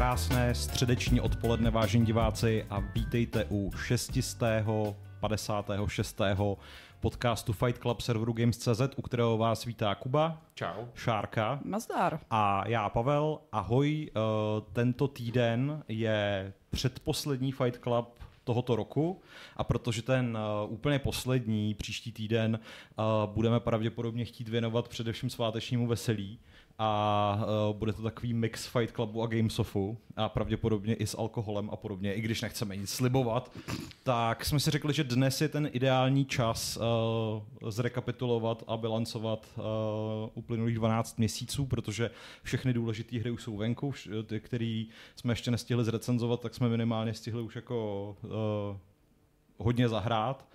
Krásné středeční odpoledne, vážení diváci, a vítejte u 656. podcastu Fight Club serveru Games.cz, u kterého vás vítá Kuba. Čau. Šárka. Mazdar. A já, Pavel. Ahoj, uh, tento týden je předposlední Fight Club tohoto roku a protože ten uh, úplně poslední příští týden uh, budeme pravděpodobně chtít věnovat především svátečnímu veselí, a uh, bude to takový mix Fight Clubu a Gamesofu a pravděpodobně i s alkoholem a podobně, i když nechceme nic slibovat, tak jsme si řekli, že dnes je ten ideální čas uh, zrekapitulovat a bilancovat uh, uplynulých 12 měsíců, protože všechny důležité hry už jsou venku, ty, které jsme ještě nestihli zrecenzovat, tak jsme minimálně stihli už jako uh, hodně zahrát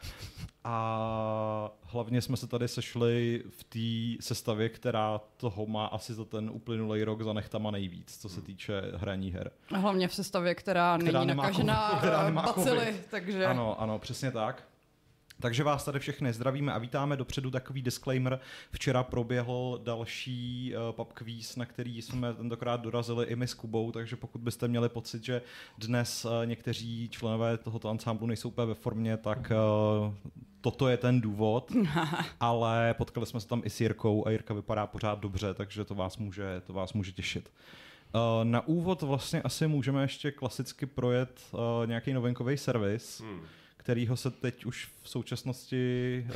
a hlavně jsme se tady sešli v té sestavě, která toho má asi za ten uplynulý rok za nechtama nejvíc, co se týče hraní her. A hlavně v sestavě, která, která není nakažená bacily, takže... Ano, ano, přesně tak. Takže vás tady všechny zdravíme a vítáme dopředu takový disclaimer. Včera proběhl další uh, pub quiz, na který jsme tentokrát dorazili i my s Kubou, takže pokud byste měli pocit, že dnes uh, někteří členové tohoto ansámblu nejsou úplně ve formě, tak uh, toto je ten důvod, ale potkali jsme se tam i s Jirkou a Jirka vypadá pořád dobře, takže to vás může, to vás může těšit. Na úvod vlastně asi můžeme ještě klasicky projet nějaký novinkový servis. Hmm kterýho se teď už v současnosti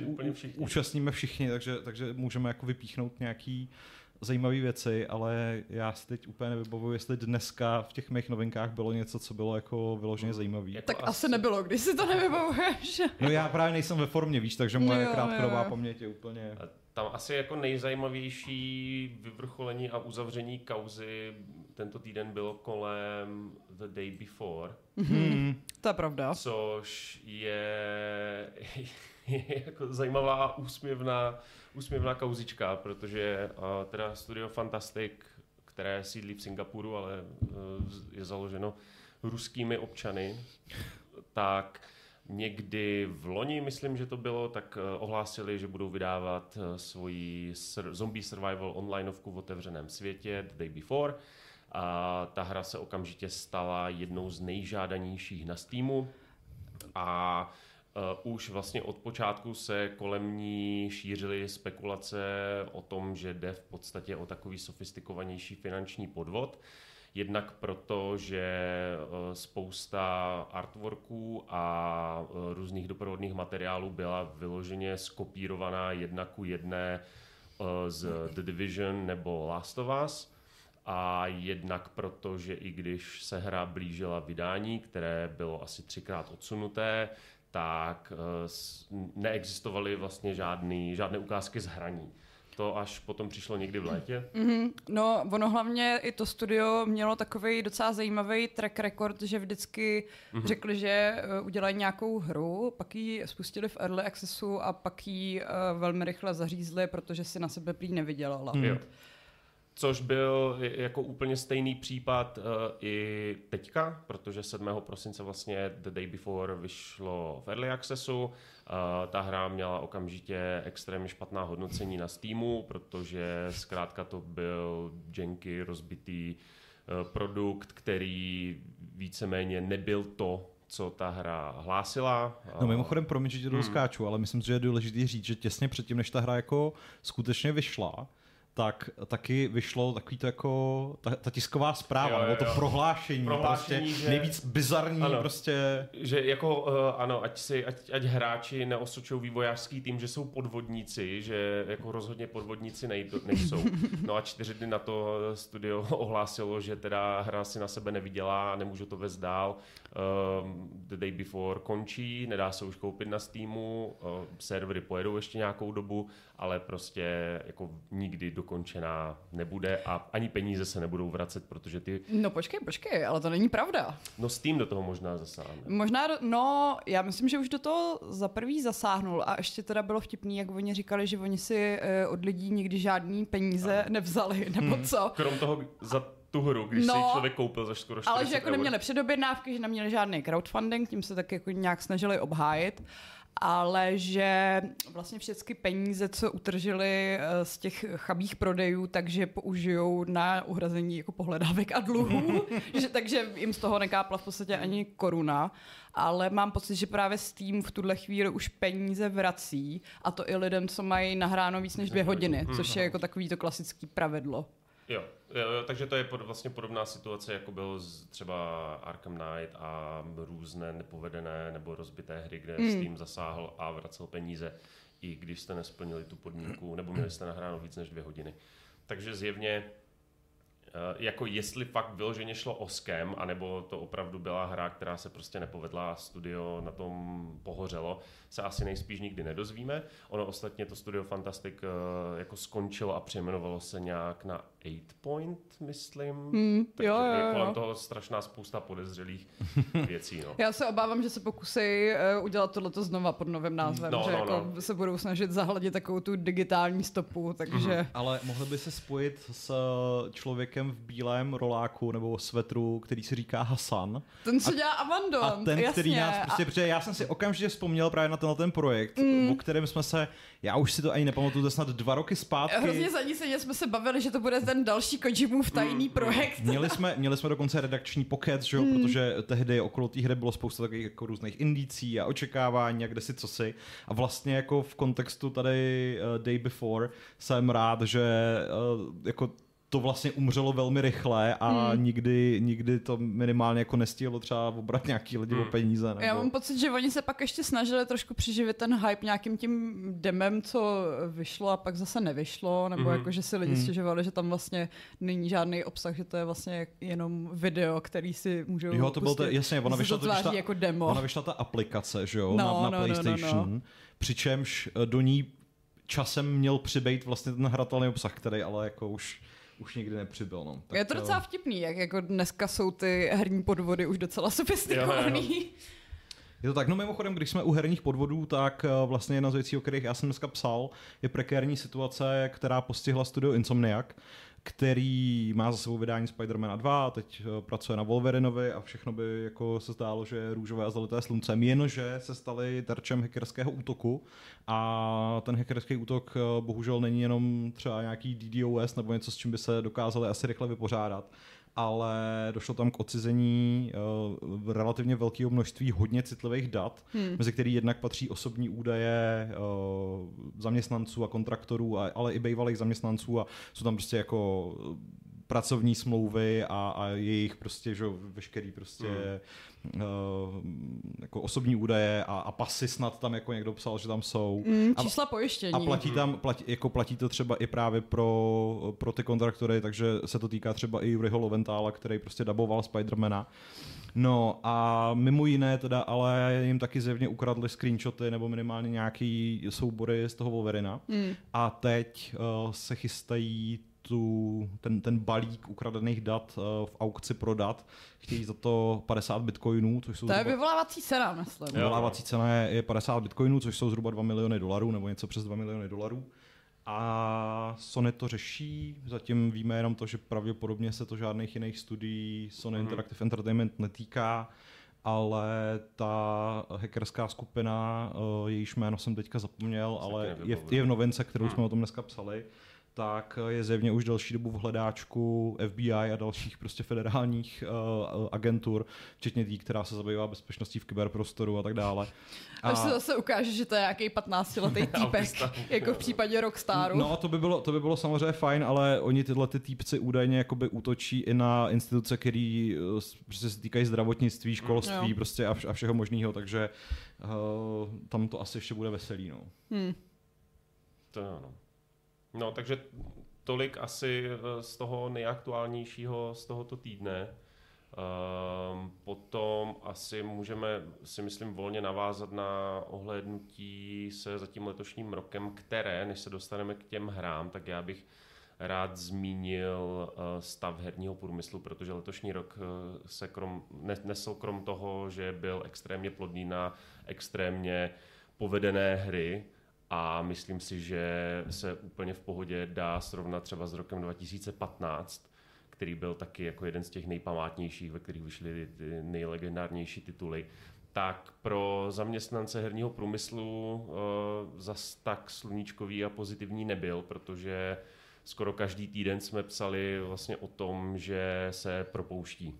uh, úplně všichni. účastníme všichni, takže, takže můžeme jako vypíchnout nějaký zajímavé věci, ale já si teď úplně nevybavuju, jestli dneska v těch mých novinkách bylo něco, co bylo jako vyloženě zajímavé. Jako tak asi... asi nebylo, když si to nevybavuješ. No já právě nejsem ve formě, víš, takže moje no, krátkodobá paměť je úplně... Tam asi jako nejzajímavější vyvrcholení a uzavření kauzy tento týden bylo kolem The Day Before. Mm-hmm. To je pravda. Což je, je jako zajímavá a úsměvná, úsměvná kauzička, protože uh, teda Studio Fantastic, které sídlí v Singapuru, ale uh, je založeno ruskými občany, tak Někdy v loni, myslím, že to bylo, tak ohlásili, že budou vydávat svoji zombie survival onlineovku v otevřeném světě The Day Before. A ta hra se okamžitě stala jednou z nejžádanějších na Steamu a Uh, už vlastně od počátku se kolem ní šířily spekulace o tom, že jde v podstatě o takový sofistikovanější finanční podvod. Jednak proto, že spousta artworků a různých doprovodných materiálů byla vyloženě skopírovaná jedna ku jedné z The Division nebo Last of Us a jednak proto, že i když se hra blížila vydání, které bylo asi třikrát odsunuté, tak eh, neexistovaly vlastně žádný, žádné ukázky z hraní. To až potom přišlo někdy v létě? Mm-hmm. No, ono hlavně i to studio mělo takový docela zajímavý track record, že vždycky mm-hmm. řekli, že eh, udělají nějakou hru, pak ji spustili v early accessu a pak ji uh, velmi rychle zařízli, protože si na sebe prý nevydělala. Mm. Což byl jako úplně stejný případ uh, i teďka, protože 7. prosince vlastně The Day Before vyšlo v Early Accessu. Uh, ta hra měla okamžitě extrémně špatná hodnocení na Steamu, protože zkrátka to byl janky rozbitý uh, produkt, který víceméně nebyl to, co ta hra hlásila. No mimochodem, promiň, že tě hmm. ale myslím, že je důležité říct, že těsně předtím, než ta hra jako skutečně vyšla, tak taky vyšlo takový to jako ta, ta tisková zpráva, jo, jo, nebo to prohlášení, prohlášení prostě že, nejvíc bizarní ano, prostě. Že jako uh, ano, ať, si, ať, ať hráči neosočují vývojářský tým, že jsou podvodníci, že jako rozhodně podvodníci nejdo, nejsou. No a čtyři dny na to studio ohlásilo, že teda hra si na sebe nevydělá a nemůžu to vést dál. Uh, the Day Before končí, nedá se už koupit na Steamu, uh, servery pojedou ještě nějakou dobu, ale prostě jako nikdy do dokončená nebude a ani peníze se nebudou vracet, protože ty... No počkej, počkej, ale to není pravda. No s tím do toho možná zasáhne. Možná, no, já myslím, že už do toho za prvý zasáhnul a ještě teda bylo vtipný, jak oni říkali, že oni si uh, od lidí nikdy žádný peníze ano. nevzali, nebo hmm. co. Krom toho za tu hru, když no, si člověk koupil za skoro Ale že jako eur. neměli předobjednávky, že neměli žádný crowdfunding, tím se tak jako nějak snažili obhájit. Ale že vlastně všechny peníze, co utržili eh, z těch chabých prodejů, takže použijou na uhrazení jako pohledávek a dluhů, že, takže jim z toho nekápla v podstatě ani koruna, ale mám pocit, že právě Steam v tuhle chvíli už peníze vrací. A to i lidem, co mají nahráno víc než dvě hodiny, což je jako takový to klasický pravidlo. Jo, jo, takže to je pod, vlastně podobná situace, jako byl z třeba Arkham Knight a různé nepovedené nebo rozbité hry, kde mm. Steam zasáhl a vracel peníze, i když jste nesplnili tu podmínku, nebo měli jste nahráno víc než dvě hodiny. Takže zjevně jako jestli fakt vyloženě šlo o skem, anebo to opravdu byla hra, která se prostě nepovedla a studio na tom pohořelo, se asi nejspíš nikdy nedozvíme. Ono ostatně to studio Fantastic eh, jako skončilo a přejmenovalo se nějak na 8 Point, myslím. Mm, Takže jo, jo, jo. kolem toho strašná spousta podezřelých věcí. No. Já se obávám, že se pokusí uh, udělat tohleto znova pod novým názvem, no, že no, jako no. se budou snažit zahladit takovou tu digitální stopu, takže... Mm-hmm. Ale mohli by se spojit s člověkem v bílém roláku nebo svetru, který se říká Hasan. Ten, co a, dělá Amandon, A ten, jasně. který nás prostě, a... protože já jsem si okamžitě vzpomněl právě na tenhle ten projekt, mm. o kterém jsme se, já už si to ani nepamatuju, to snad dva roky zpátky. Hrozně za ní se jsme se bavili, že to bude ten další Kojimův tajný mm. projekt. Měli jsme, měli jsme dokonce redakční pocket, že jo, mm. protože tehdy okolo té hry bylo spousta takových jako různých indicí a očekávání a kde si co si. A vlastně jako v kontextu tady uh, Day Before jsem rád, že uh, jako to vlastně umřelo velmi rychle a hmm. nikdy, nikdy to minimálně jako nestihlo třeba obrat nějaký lidi hmm. o peníze. Nebo... Já mám pocit, že oni se pak ještě snažili trošku přiživit ten hype nějakým tím demem, co vyšlo a pak zase nevyšlo, nebo hmm. jako, že si lidi hmm. stěžovali, že tam vlastně není žádný obsah, že to je vlastně jenom video, který si můžou Jo, to bylo to, jasně, ona vyšla, to vyšla, jako demo. ona vyšla ta aplikace, že jo, no, na, na no, PlayStation, no, no, no. přičemž eh, do ní časem měl přibejt vlastně ten hratelný obsah, který ale jako už už nikdy nepřibyl. No. Tak, je to docela vtipný, jak jako dneska jsou ty herní podvody už docela sofistikovaný. Je to tak, no mimochodem, když jsme u herních podvodů, tak eh, vlastně jedna z věcí, o kterých já jsem dneska psal, je prekérní situace, která postihla studio Insomniac, který má za sebou vydání Spider-Mana 2 a teď eh, pracuje na Wolverinovi a všechno by jako se zdálo, že je růžové a zalité sluncem, jenže se stali terčem hackerského útoku a ten hackerský útok eh, bohužel není jenom třeba nějaký DDoS nebo něco, s čím by se dokázali asi rychle vypořádat, ale došlo tam k odcizení uh, relativně velkého množství hodně citlivých dat, hmm. mezi který jednak patří osobní údaje uh, zaměstnanců a kontraktorů, a, ale i bývalých zaměstnanců a jsou tam prostě jako pracovní smlouvy a, a jejich prostě, že veškerý prostě mm. Uh, jako osobní údaje a, a pasy snad tam jako někdo psal, že tam jsou. Mm, čísla a, pojištění. A platí tam, platí, jako platí to třeba i právě pro, pro ty kontraktory, takže se to týká třeba i Juriho Loventála, který prostě daboval Spidermana. No a mimo jiné teda, ale jim taky zjevně ukradli screenshoty nebo minimálně nějaký soubory z toho Wolverina. Mm. A teď uh, se chystají tu, ten, ten balík ukradených dat uh, v aukci prodat. Chtějí za to 50 bitcoinů, což jsou... To zhruba... je vyvolávací cena, myslím. Vyvolávací cena je, je 50 bitcoinů, což jsou zhruba 2 miliony dolarů, nebo něco přes 2 miliony dolarů. A Sony to řeší, zatím víme jenom to, že pravděpodobně se to žádných jiných studií Sony mm. Interactive Entertainment netýká, ale ta hackerská skupina, uh, jejíž jméno jsem teďka zapomněl, ale je, je v novince, kterou hmm. jsme o tom dneska psali, tak je zjevně už delší dobu v hledáčku FBI a dalších prostě federálních uh, agentur, včetně tý, která se zabývá bezpečností v kyberprostoru a tak dále. A... Až se zase ukáže, že to je nějaký 15-letý týpek, jako v případě Rockstaru. No, to by, bylo, to by bylo samozřejmě fajn, ale oni tyhle ty týpci údajně jakoby útočí i na instituce, které uh, prostě se týkají zdravotnictví, školství mm. prostě a, vš- a všeho možného, takže uh, tam to asi ještě bude veselý. No. Hmm. To ano. No, takže tolik asi eh, z toho nejaktuálnějšího z tohoto týdne. Um, potom asi můžeme si myslím volně navázat na ohlédnutí se za tím letošním rokem, které, než se dostaneme k těm hrám, tak já bych rád zmínil uh, stav herního průmyslu, protože letošní rok uh, se krom, nesl krom toho, že byl extrémně plodný na extrémně povedené hry, a myslím si, že se úplně v pohodě dá srovnat třeba s rokem 2015, který byl taky jako jeden z těch nejpamátnějších, ve kterých vyšly ty nejlegendárnější tituly, tak pro zaměstnance herního průmyslu uh, zas tak sluníčkový a pozitivní nebyl, protože skoro každý týden jsme psali vlastně o tom, že se propouští.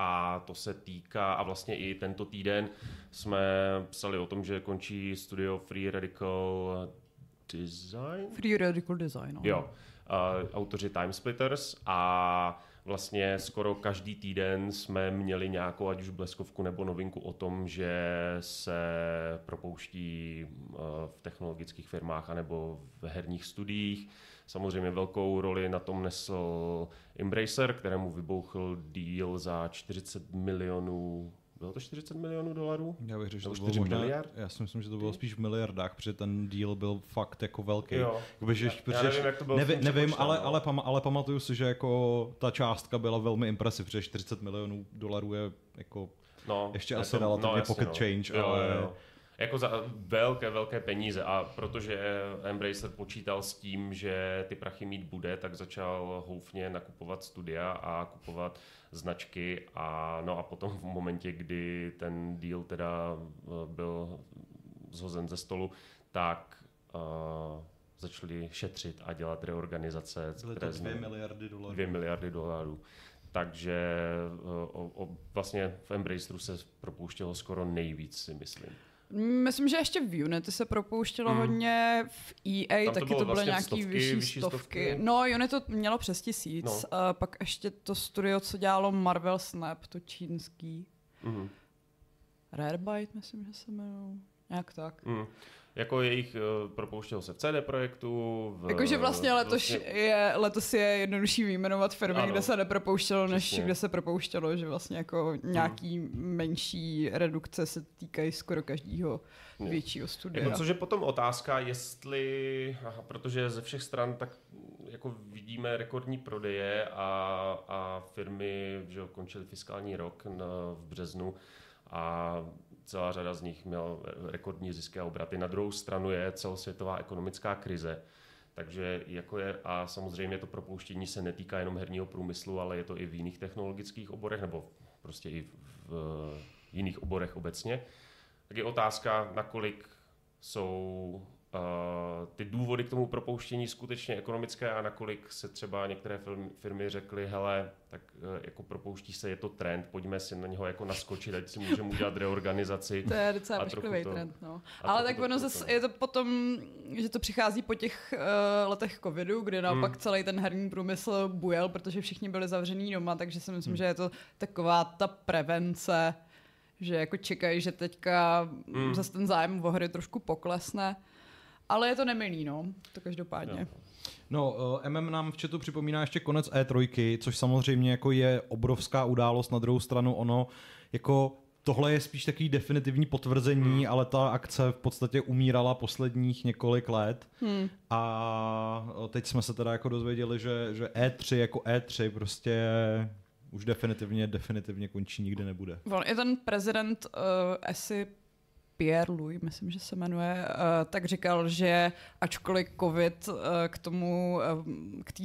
A to se týká, a vlastně i tento týden jsme psali o tom, že končí studio Free Radical Design. Free Radical Design. No. Jo, uh, autoři Timesplitters a vlastně skoro každý týden jsme měli nějakou, ať už bleskovku nebo novinku o tom, že se propouští uh, v technologických firmách anebo v herních studiích. Samozřejmě velkou roli na tom nesl Embracer, kterému vybouchl deal za 40 milionů bylo to 40 milionů dolarů? Já bych řekl, že to bylo 4 možná, miliard? Já si myslím, že to bylo spíš v miliardách, protože ten deal byl fakt jako velký. Jo. Jakoby, že, Já- já nevím, jak to bylo nevi, nevím, ale, no. ale, pam, ale pamatuju si, že jako ta částka byla velmi impresiv, protože 40 milionů dolarů je jako No, Ještě je asi relativně pocket change, jo, ale- Jo, jo. Jako za velké, velké peníze a protože Embracer počítal s tím, že ty prachy mít bude, tak začal houfně nakupovat studia a kupovat značky a no a potom v momentě, kdy ten deal teda eh, byl zhozen ze stolu, tak uh, začali šetřit a dělat reorganizace. byly to které 2 znamenaly- miliardy dolarů. 2 miliardy dolarů. Takže o, o, vlastně v Embraceru se propouštělo skoro nejvíc, si myslím. Myslím, že ještě v Unity se propouštělo Mm. hodně, v EA Tam to taky bylo to byly vlastně nějaký stovky, vyšší, vyšší stovky. stovky. No, Unity to mělo přes tisíc. No. A pak ještě to studio, co dělalo Marvel Snap, to čínský. Mhm. Rarebyte, myslím, že se jmenuje. Jak tak. Mm. Jako jejich uh, propouštělo se v CD Projektu. V, Jakože vlastně letos, je, letos je jednodušší vyjmenovat firmy, Ano. kde se nepropouštělo, než Přesně. kde se propouštělo, že vlastně jako nějaký menší redukce se týkají skoro každého Jo. většího studia. Jako, což je potom otázka, jestli, aha, protože ze všech stran tak jako vidíme rekordní prodeje a, a firmy že končily fiskální rok na, v březnu a celá řada z nich měl rekordní zisky a obraty. Na druhou stranu je celosvětová ekonomická krize, takže jako je, a samozřejmě to propouštění se netýká jenom herního průmyslu, ale je to i v jiných technologických oborech, nebo prostě i v, jiných oborech obecně. Tak je otázka, nakolik jsou ty důvody k tomu propouštění skutečně ekonomické a nakolik se třeba některé firmy, řekly, hele, tak uh, jako propouští se, je to trend, pojďme si na něho jako naskočit, ať si můžeme udělat reorganizaci. To je docela to- trend, no. Ale tak ono zase je to potom, že to přichází po těch uh, letech covidu, kdy naopak Hmm. celý ten herní průmysl bujel, protože všichni byli zavření doma, takže si Hmm. myslím, že je to taková ta prevence, že jako čekají, že teďka Hmm. mm. zase ten zájem o hry trošku poklesne. Ale je to nemilý, no. To každopádně. Jo. No, MM nám v chatu připomíná ještě konec E3, což samozřejmě jako je obrovská událost. Na druhou stranu ono jako tohle je spíš takový definitivní potvrzení, ale ta akce v podstatě umírala posledních několik let. Hmm. A eh, teď jsme se teda jako dozvěděli, že, že E3 jako E3 prostě už definitivně, definitivně končí, nikdy nebude. On i ten prezident uh, asi Pierre Louis, myslím, že se jmenuje, uh, tak říkal, že ačkoliv covid uh, k tomu, uh, k té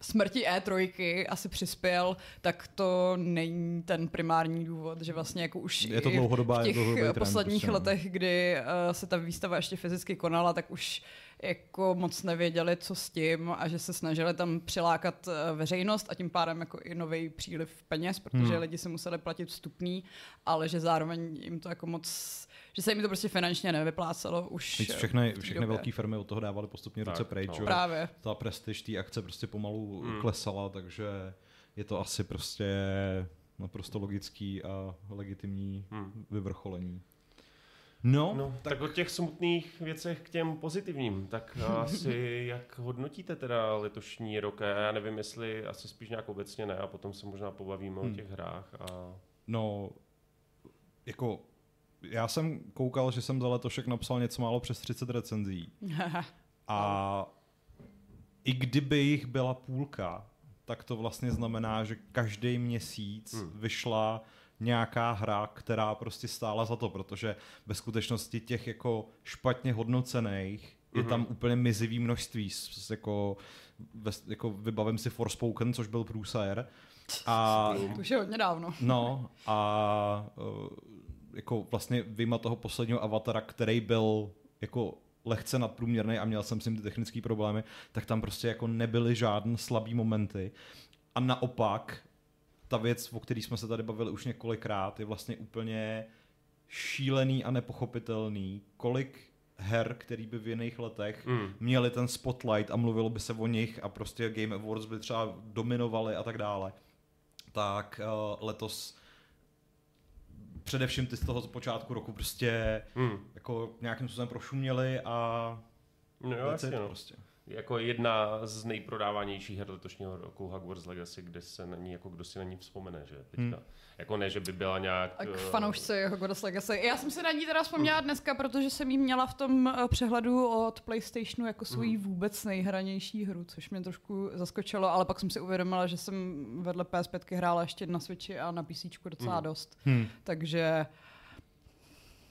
smrti E3 asi přispěl, tak to není ten primární důvod, že vlastně jako už Je to dlouhodobá- v těch dlouhodobý trend posledních prostě, no. letech, kdy uh, se ta výstava ještě fyzicky konala, tak už jako moc nevěděli, co s tím a že se snažili tam přilákat eh, veřejnost a tím pádem jako i nový příliv peněz, protože Hmm. lidi si museli platit vstupný, ale že zároveň jim to jako moc, že se jim to prostě finančně nevyplácelo už Víc eh, všechny, všechny velké firmy od toho dávaly postupně Tak, ruce pryč. no. Právě. Ta prestiž té akce prostě pomalu Hmm. klesala, takže je to asi prostě naprosto logický a legitimní Hmm. vyvrcholení. No, No, tak o těch smutných věcech k těm pozitivním, tak asi jak hodnotíte teda letošní rok? Já nevím, jestli asi spíš nějak obecně ne a potom se možná pobavíme Hmm. o těch hrách. A... no, jako já jsem koukal, že jsem za letošek napsal něco málo přes 30 recenzí a i kdyby jich byla půlka, tak to vlastně znamená, že každý měsíc Hmm. vyšla nějaká hra, která prostě stála za to, protože ve skutečnosti těch jako špatně hodnocených je Mhm. tam úplně mizivý množství. S, jako, ve, jako vybavím si Forspoken, což byl průser. A To už je hodně dávno. No a uh, jako vlastně vyjma toho posledního avatara, který byl jako lehce nadprůměrný a měl jsem s tím ty technické problémy, tak tam prostě jako nebyly žádné slabý momenty. A naopak, ta věc, o které jsme se tady bavili už několikrát, je vlastně úplně šílený a nepochopitelný, kolik her, který by v jiných letech Mm. měli ten spotlight a mluvilo by se o nich a prostě Game Awards by třeba dominovali a tak dále, tak uh, letos především ty z toho z počátku roku prostě Hmm. jako nějakým způsobem prošuměli a No jo, jasně, no. prostě. Jako jedna z nejprodávanějších her letošního roku Hogwarts Legacy, kde se na ní, jako kdo si na ní vzpomene, že teďka. Hmm. Jako ne, že by byla nějak... A k eh, fanoušci Hogwarts Legacy. Já jsem si na ní teda vzpomněla dneska, protože jsem jí měla v tom eh, přehledu od PlayStationu jako svoji vůbec nejhranější hru, což mě trošku zaskočilo, ale pak jsem si uvědomila, že jsem vedle PS5 hrála ještě na Switchi a na PC docela Mhm. dost. Hmm. Takže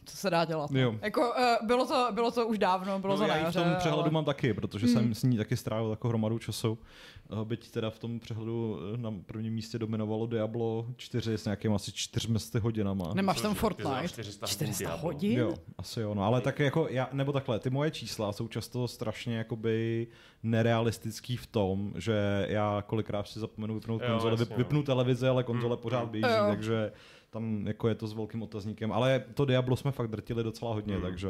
co se dá dělat? no. Jo. Jako, uh, bylo, to, bylo to už dávno, bylo No, to na já ji v jaře, tom přehledu ale... mám taky, protože Hmm. jsem s ní taky strávil takovou hromadu času. Eh, Byť teda v tom přehledu eh, na prvním místě dominovalo Diablo 4 s nějakým asi 400 hodinama. Nemáš tam Fortnite? 400 hodin 400 Diablo. hodin? Jo, asi jo, no, ale tak jako já, nebo takhle, ty moje čísla jsou často strašně jakoby nerealistický v tom, že já kolikrát si zapomenu vypnout Jo, konzole, jasně, vyp, no. vypnu televizi, ale konzole Mm, pořád mm. běží, Jo. takže tam jako je to s velkým otazníkem, ale to Diablo jsme fakt drtili docela hodně, Mm. takže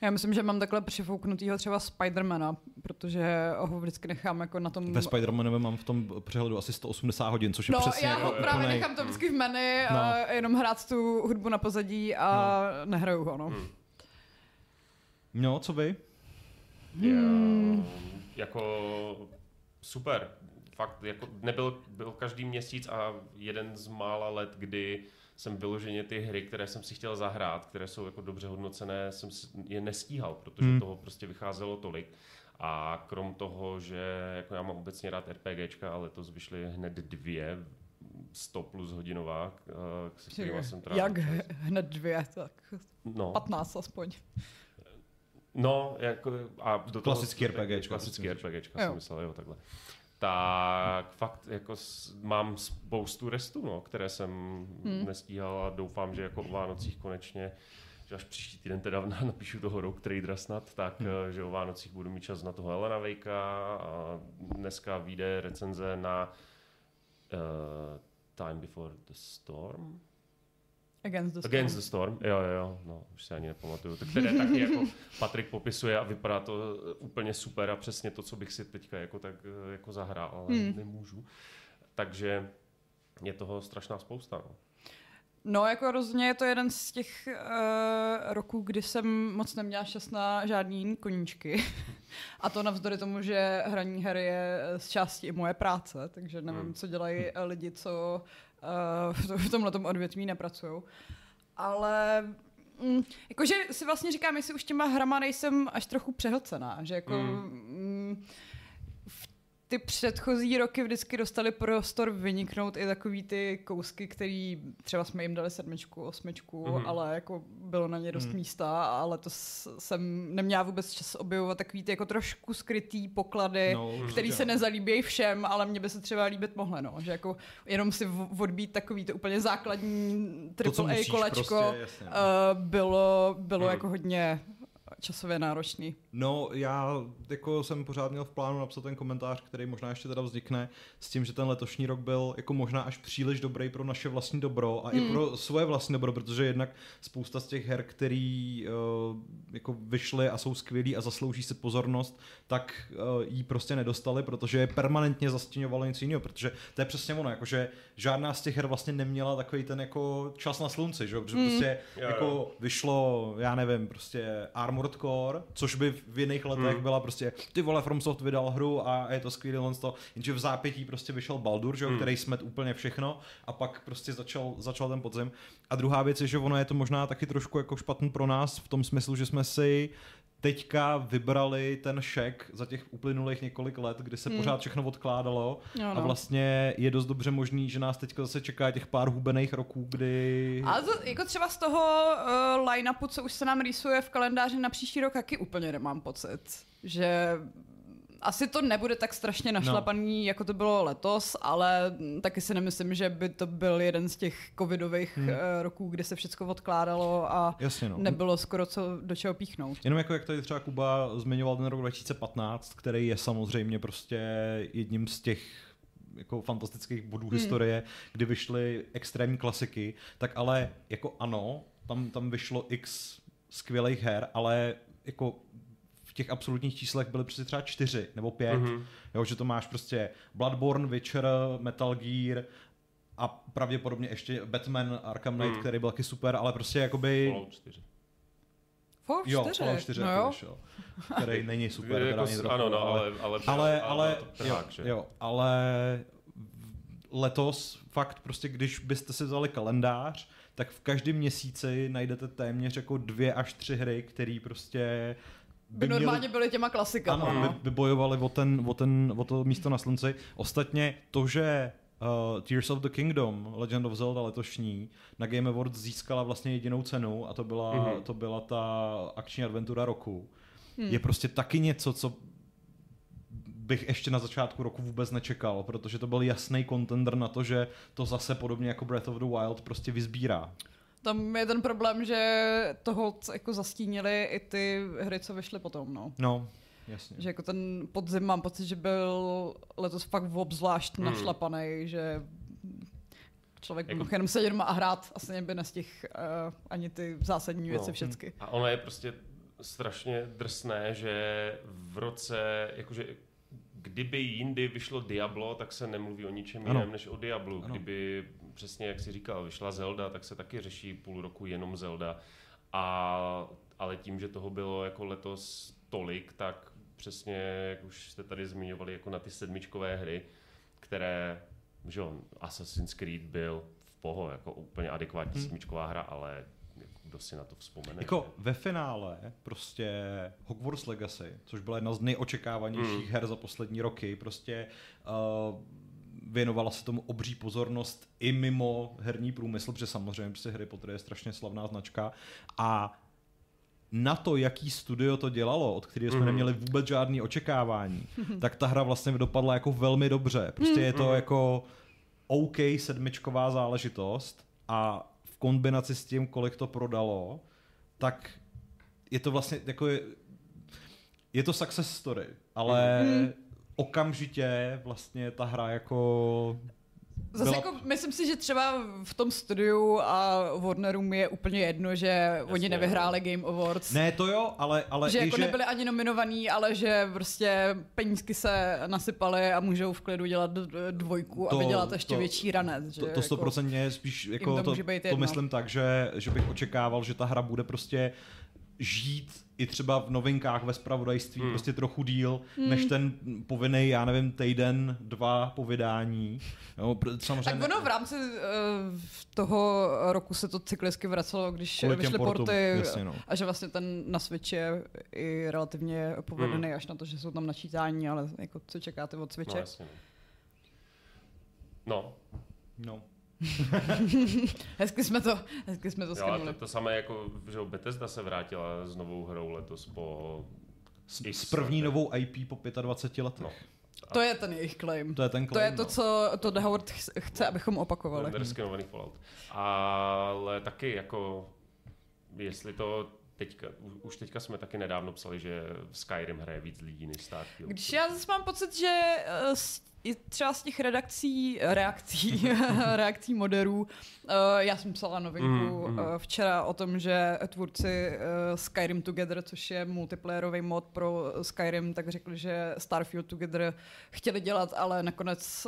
Já myslím, že mám takhle přifouknutýho třeba Spidermana, protože ho vždycky nechám jako na tom... ve Spider-Manově mám v tom přehledu asi 180 hodin, což je No, přesně já jako ho právě úplnej- nechám to vždycky v menu No. a jenom hrát tu hudbu na pozadí a nehraju ho, no. Hmm. No, co vy? Hmm. Jako super. Fakt, jako nebyl byl každý měsíc a jeden z mála let, kdy jsem vyloženě ty hry, které jsem si chtěl zahrát, které jsou jako dobře hodnocené, jsem si je nestíhal, protože Hmm. toho prostě vycházelo tolik. A krom toho, že jako já mám obecně rád RPGčka, ale letos vyšly hned dvě 100 plus hodinová, eh, se kterýma jsem trávil Jak čas. hned dvě, tak No, 15 aspoň. No, jako, a do toho, Klasický RPGčka, Klasický? RPGčka jsem myslel, jo, takhle. Tak fakt jako s, mám spoustu restů, no, které jsem Hmm. nestíhal a doufám, že jako o Vánocích konečně, že až příští týden teda napíšu toho Rogue Tradera snad, tak Hmm. eh, že o Vánocích budu mít čas na toho Helena Vejka a dneska vyjde recenze na uh, Time Before the Storm. Against the Storm. Against the Storm, jo, jo, jo, no, už si ani nepamatuju. Tak které taky jako Patrik popisuje a vypadá to eh, úplně super a přesně to, co bych si teďka jako tak eh, jako zahrál, ale Hmm. nemůžu. Takže je toho strašná spousta. No. No, jako rozhodně je to jeden z těch uh, roků, kdy jsem moc neměla čas na žádný jiný koníčky. A to navzdory tomu, že hraní her je z části i moje práce, takže nevím, Hmm. co dělají eh, lidi, co uh, v, to, v tomhle odvětví nepracují. Ale mm, jakože si vlastně říkám, jestli už těma hrama nejsem až trochu přehlcená, že jako Hmm. mm, v ty předchozí roky vždycky dostali prostor vyniknout i takový ty kousky, který třeba jsme jim dali sedmičku, osmičku, Mhm. mm-hmm. ale jako bylo na ně dost Mhm. místa, ale to jsem neměla vůbec čas objevovat takový ty jako trošku skrytý poklady, No, který se nezalíbí všem, ale mě by se třeba líbit mohly, no. Že jako jenom si v- odbít takový to úplně základní To, AAA musíš kolečko prostě, jasně. uh, bylo, bylo Hmm. jako hodně časově náročný. No, já jako jsem pořád měl v plánu napsat ten komentář, který možná ještě teda vznikne, s tím, že ten letošní rok byl jako možná až příliš dobrý pro naše vlastní dobro a i Hmm. pro svoje vlastní dobro, protože jednak spousta z těch her, který uh, jako vyšly a jsou skvělý a zaslouží si pozornost, tak uh, jí prostě nedostali, protože je permanentně zastěňovalo něco jiného, protože to je přesně ono, jakože žádná z těch her vlastně neměla takový ten jako čas na slunci, že? jo? protože Hmm. prostě Jo, jako vyšlo, já nevím, prostě Armored Core, což by v jiných letech Hmm. byla prostě, ty vole, FromSoft vydal hru a je to skvělý len to, jenže v zápětí prostě vyšel Baldur, že, Hmm. který smet úplně všechno a pak prostě začal, začal ten podzim. A druhá věc je, že ono je to možná taky trošku jako špatný pro nás v tom smyslu, že jsme si teďka vybrali ten šek za těch uplynulých několik let, kdy se Hmm. pořád všechno odkládalo Jo, a vlastně je dost dobře možný, že nás teďka zase čeká těch pár hubených roků, kdy... Ale to, jako třeba z toho uh, line-upu, co už se nám rýsuje v kalendáři na příští rok, taky úplně nemám pocit, že asi to nebude tak strašně našlapaný, no. jako to bylo letos, ale taky si nemyslím, že by to byl jeden z těch covidových hmm. roků, kde se všechno odkládalo a Jasně, no. nebylo skoro co do čeho píchnout. Jenom jako jak tady třeba Kuba zmiňoval ten rok 2015, který je samozřejmě prostě jedním z těch jako fantastických bodů hmm. historie, kdy vyšly extrémní klasiky, tak ale jako ano, tam, tam vyšlo x skvělých her, ale jako v těch absolutních číslech byly přesně třeba čtyři nebo pět, mm-hmm. jo, že to máš prostě Bloodborne, Witcher, Metal Gear a pravděpodobně ještě Batman Arkham Knight, mm. který byl taky super, ale prostě jakoby... Fallout 4. Fallout 4? Jo, Fallout 4 no jo. Vyšel, který není super. jako, ani trochu, ano, no, ale, ale, ale, ale, ale, jo, že? jo, ale letos fakt prostě, když byste si vzali kalendář, tak v každém měsíci najdete téměř jako dvě až tři hry, které prostě by, by normálně měli, byly těma klasikama. Ano, no. by, by bojovali o, ten, o, ten, o to místo na slunci. Ostatně to, že uh, Tears of the Kingdom, Legend of Zelda letošní, na Game Awards získala vlastně jedinou cenu a to byla, mm-hmm. to byla ta akční adventura roku. Hmm. Je prostě taky něco, co bych ještě na začátku roku vůbec nečekal, protože to byl jasný contender na to, že to zase podobně jako Breath of the Wild prostě vyzbírá. Tam je ten problém, že toho jako zastínili i ty hry, co vyšly potom, no. No, jasně. Že jako ten podzim mám pocit, že byl letos fakt obzvlášť hmm. našlapaný, že člověk jako... mohl jenom sedět doma a hrát, asi by nestihl uh, ani ty zásadní věci no. všechny. A ono je prostě strašně drsné, že v roce, jakože kdyby jindy vyšlo Diablo, tak se nemluví o ničem jiném než o Diablu. Ano. Kdyby, přesně jak si říkal, vyšla Zelda, tak se taky řeší půl roku jenom Zelda. A, ale tím, že toho bylo jako letos tolik, tak přesně, jak už jste tady zmiňovali, jako na ty sedmičkové hry, které, že on, Assassin's Creed byl v poho, jako úplně adekvátní hmm. sedmičková hra, ale kdo si na to vzpomene. Jako ve finále prostě Hogwarts Legacy, což byla jedna z nejočekávanějších mm. her za poslední roky, prostě uh, věnovala se tomu obří pozornost i mimo herní průmysl, protože samozřejmě prostě Harry Potter je strašně slavná značka a na to, jaký studio to dělalo, od kterého jsme mm. neměli vůbec žádný očekávání, tak ta hra vlastně dopadla jako velmi dobře. Prostě je to mm. jako OK sedmičková záležitost a kombinaci s tím, kolik to prodalo, tak je to vlastně jako je, je to success story, ale mm. Okamžitě vlastně ta hra jako Zase byla... jako, myslím si, že třeba v tom studiu a Warnerům je úplně jedno, že Jasně, oni nevyhráli Game Awards. Ne, to jo, ale... ale že jako že... nebyli ani nominovaní, ale že prostě penízky se nasypaly a můžou v klidu dělat dvojku to, a vydělat ještě to, větší ranec. Že to, to stoprocentně jako, spíš, jako to, to, to myslím tak, že, že bych očekával, že ta hra bude prostě žít i třeba v novinkách ve spravodajství hmm. prostě trochu díl, hmm. než ten povinný, já nevím, týden, dva po vydání. No, samozřejmě... Tak ono v rámci uh, toho roku se to cyklicky vracelo, když Kvůli vyšly porty jasně, no. a že vlastně ten na Switch je i relativně povedený hmm. až na to, že jsou tam načítání, ale jako co čekáte od Switche? No, jasně. No. no. hezky jsme to, hezky jsme to jo, to, to samé jako, že Bethesda se vrátila s novou hrou letos po... S, s první novou IP po 25 letech. No. To je ten jejich claim. To je ten claim, To je to, no. co to The Howard chce, abychom opakovali. Reskinovaný Fallout. Ale taky jako, jestli to teďka, už teďka jsme taky nedávno psali, že Skyrim hraje víc lidí než Starfield. Když já zase mám pocit, že uh, i třeba z těch redakcí, reakcí, reakcí moderů, uh, já jsem psala novinku mm, mm. Uh, včera o tom, že tvůrci uh, Skyrim Together, což je multiplayerový mod pro Skyrim, tak řekli, že Starfield Together chtěli dělat, ale nakonec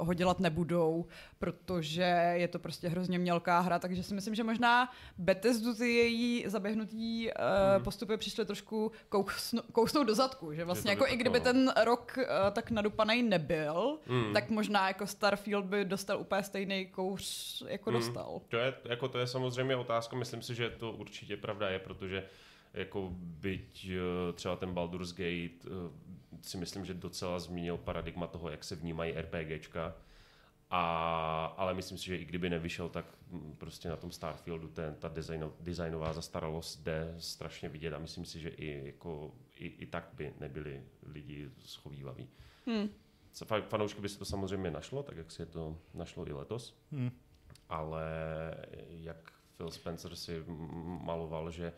ho dělat nebudou, protože je to prostě hrozně mělká hra, takže si myslím, že možná Bethesdu ty její zaběhnutí mm. postupy přišly trošku kousnou, kousnout do zadku, že vlastně jako i kdyby ten rok tak nadupaný nebyl, byl, mm. tak možná jako Starfield by dostal úplně stejný kouř, jako mm. dostal. To je, jako to je samozřejmě otázka, myslím si, že to určitě pravda je, protože jako byť eh, třeba ten Baldur's Gate eh, si myslím, že docela zmínil paradigma toho, jak se vnímají RPGčka A, ale myslím si, že i kdyby nevyšel, tak prostě na tom Starfieldu ten, ta designo, designová zastaralost jde strašně vidět a myslím si, že i, jako, i, i tak by nebyli lidi schovývaví. Hmm. Fa- Fanoušky by se to samozřejmě našlo, tak jak si je to našlo i letos, Hmm. ale jak Phil Spencer si maloval, že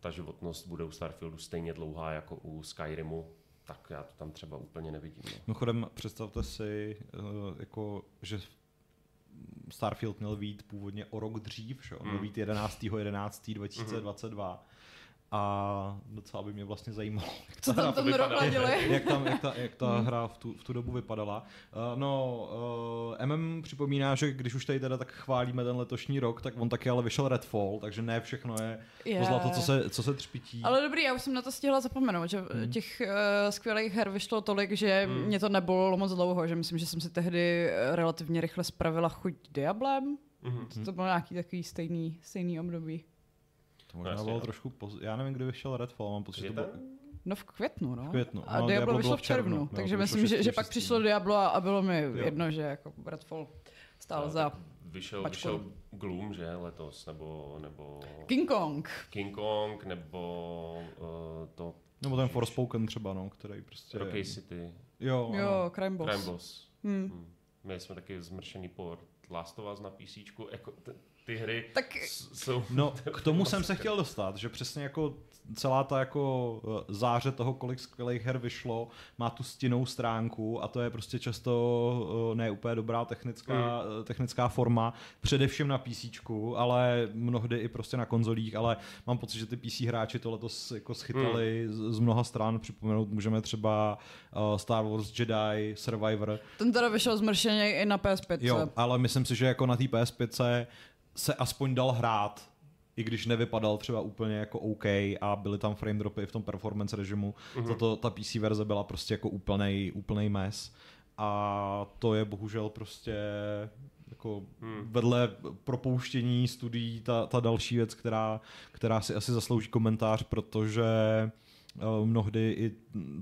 ta životnost bude u Starfieldu stejně dlouhá jako u Skyrimu, tak já to tam třeba úplně nevidím. No. Mimochodem, představte si, eh, jako, že Starfield měl být původně o rok dřív, že? on měl být 11. 11. 2022. A docela by mě vlastně zajímalo, jak Co ta hra tam ladili? jak, tam, jak, ta, jak ta hra v tu, v tu dobu vypadala. Uh, no, uh, MM připomíná, že když už tady teda tak chválíme ten letošní rok, tak on taky ale vyšel Redfall, takže ne všechno je Je. to zlato, co se, co se třpití. Ale dobrý, já už jsem na to stihla zapomenout, že Hmm. těch uh, skvělých her vyšlo tolik, že Hmm. mě to nebolelo moc dlouho, že myslím, že jsem si tehdy eh, relativně rychle spravila chuť Diablem. Mhm. To bylo nějaký takový stejný, stejný období. To možná Jasně, bylo no. trošku poz... Já nevím, kdy vyšel Redfall, mám pocit, že to bylo... No v květnu, no. V květnu. A No, Diablo, Diablo vyšlo v červnu, jo, takže myslím, že, že 6. pak přišlo Diablo a, a bylo mi Jo. jedno, že jako Redfall stál No, za Vyšel, vyšel Gloom, že letos, nebo, nebo King Kong. King Kong, nebo uh, to Nebo ten Forspoken třeba, no, který prostě... Rocky City, Jo, ano. Jo, Crime Boss. Crime Boss. Hmm. Hmm. Měli jsme taky zmršený port Last of Us na PC, jako t- ty hry Tak jsou... No, k tomu jsem se chtěl dostat, že přesně jako celá ta jako eh, záře toho, kolik skvělých her vyšlo, má tu stinnou stránku a to je prostě často eh, ne úplně dobrá technická, eh, technická forma, především na PC, ale mnohdy i prostě na konzolích, ale mám pocit, že ty PC hráči to letos jako schytali z, z mnoha stran, připomenout můžeme třeba Star Wars Jedi, Survivor, ten teda vyšel zmršeně i na PS5. Jo, ale myslím si, že jako na té PS5 se aspoň dal hrát, i když nevypadal třeba úplně jako OK a byly tam frame dropy v tom performance režimu, mm-hmm. za to ta PC verze byla prostě jako úplnej, úplnej mes. A to je bohužel prostě jako Hmm. vedle propouštění studií ta, ta další věc, která, která si asi zaslouží komentář, protože eh, mnohdy i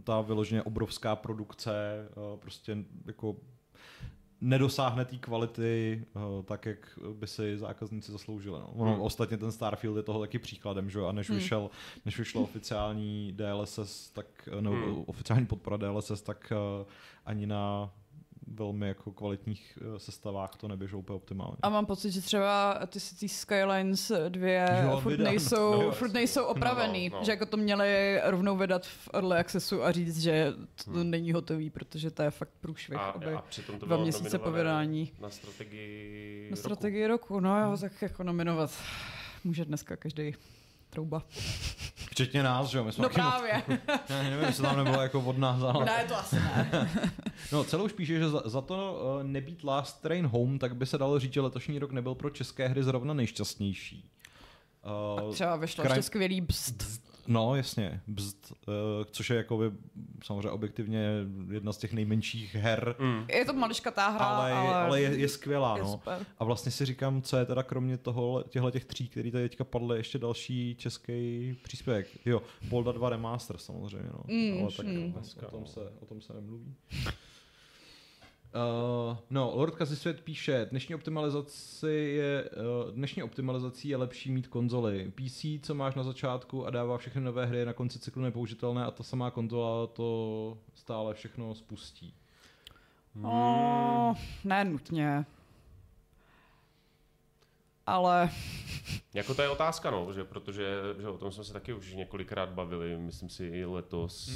ta vyloženě obrovská produkce eh, prostě jako nedosáhne té kvality uh, tak, jak by si zákazníci zasloužili. No. Ono, Hmm. Ostatně ten Starfield je toho taky příkladem, že jo? a než, Hmm. vyšel, než vyšlo oficiální DLSS, tak, nebo Hmm. oficiální podpora DLSS, tak uh, ani na velmi jako kvalitních uh, sestavách to neběželo úplně optimálně. A mám pocit, že třeba ty City Skylines dvě Jo, furt, nejsou, no, furt nejsou opravený. no, no. Že jako to měli rovnou vydat v Early Accessu a říct, že to Hmm. není hotový, protože to je fakt průšvih. A, aby a přitom to dva bylo měsíce po vydání. Na strategii Na roku. strategii roku, no jo, tak jako nominovat může dneska každý trouba. Včetně nás, že jo? My jsme No taky moc- právě. Ne, nevím, jestli tam nebylo jako od nás, ale... ne, to asi ne. No, celou píše, že za, za to uh, nebýt Last Train Home, tak by se dalo říct, že letošní rok nebyl pro české hry zrovna nejšťastnější. A Uh, třeba vyšlo kraj- ještě skvělý bst. No, jasně, Bzd, uh, což je jakoby samozřejmě objektivně jedna z těch nejmenších her, Mm. Je to maličkatá hra, ale, ale, ale je, je skvělá, je no. super. A vlastně si říkám, co je teda kromě toho, těchto těch tří, který tady teďka padly, ještě další český příspěvek. Jo, Polda 2 Remaster samozřejmě, no. Mm, ale tak mm. o, tom se, o tom se nemluví. Uh, no, Lord Kazisvět píše, dnešní optimalizaci je, uh, dnešní optimalizací je lepší mít konzoly. PC, co máš na začátku a dává všechny nové hry, na konci cyklu nepoužitelné a ta samá konzola to stále všechno spustí. Oh, ne nutně. Ale Jako to je otázka, no, že protože že o tom jsme se taky už několikrát bavili, myslím si i letos,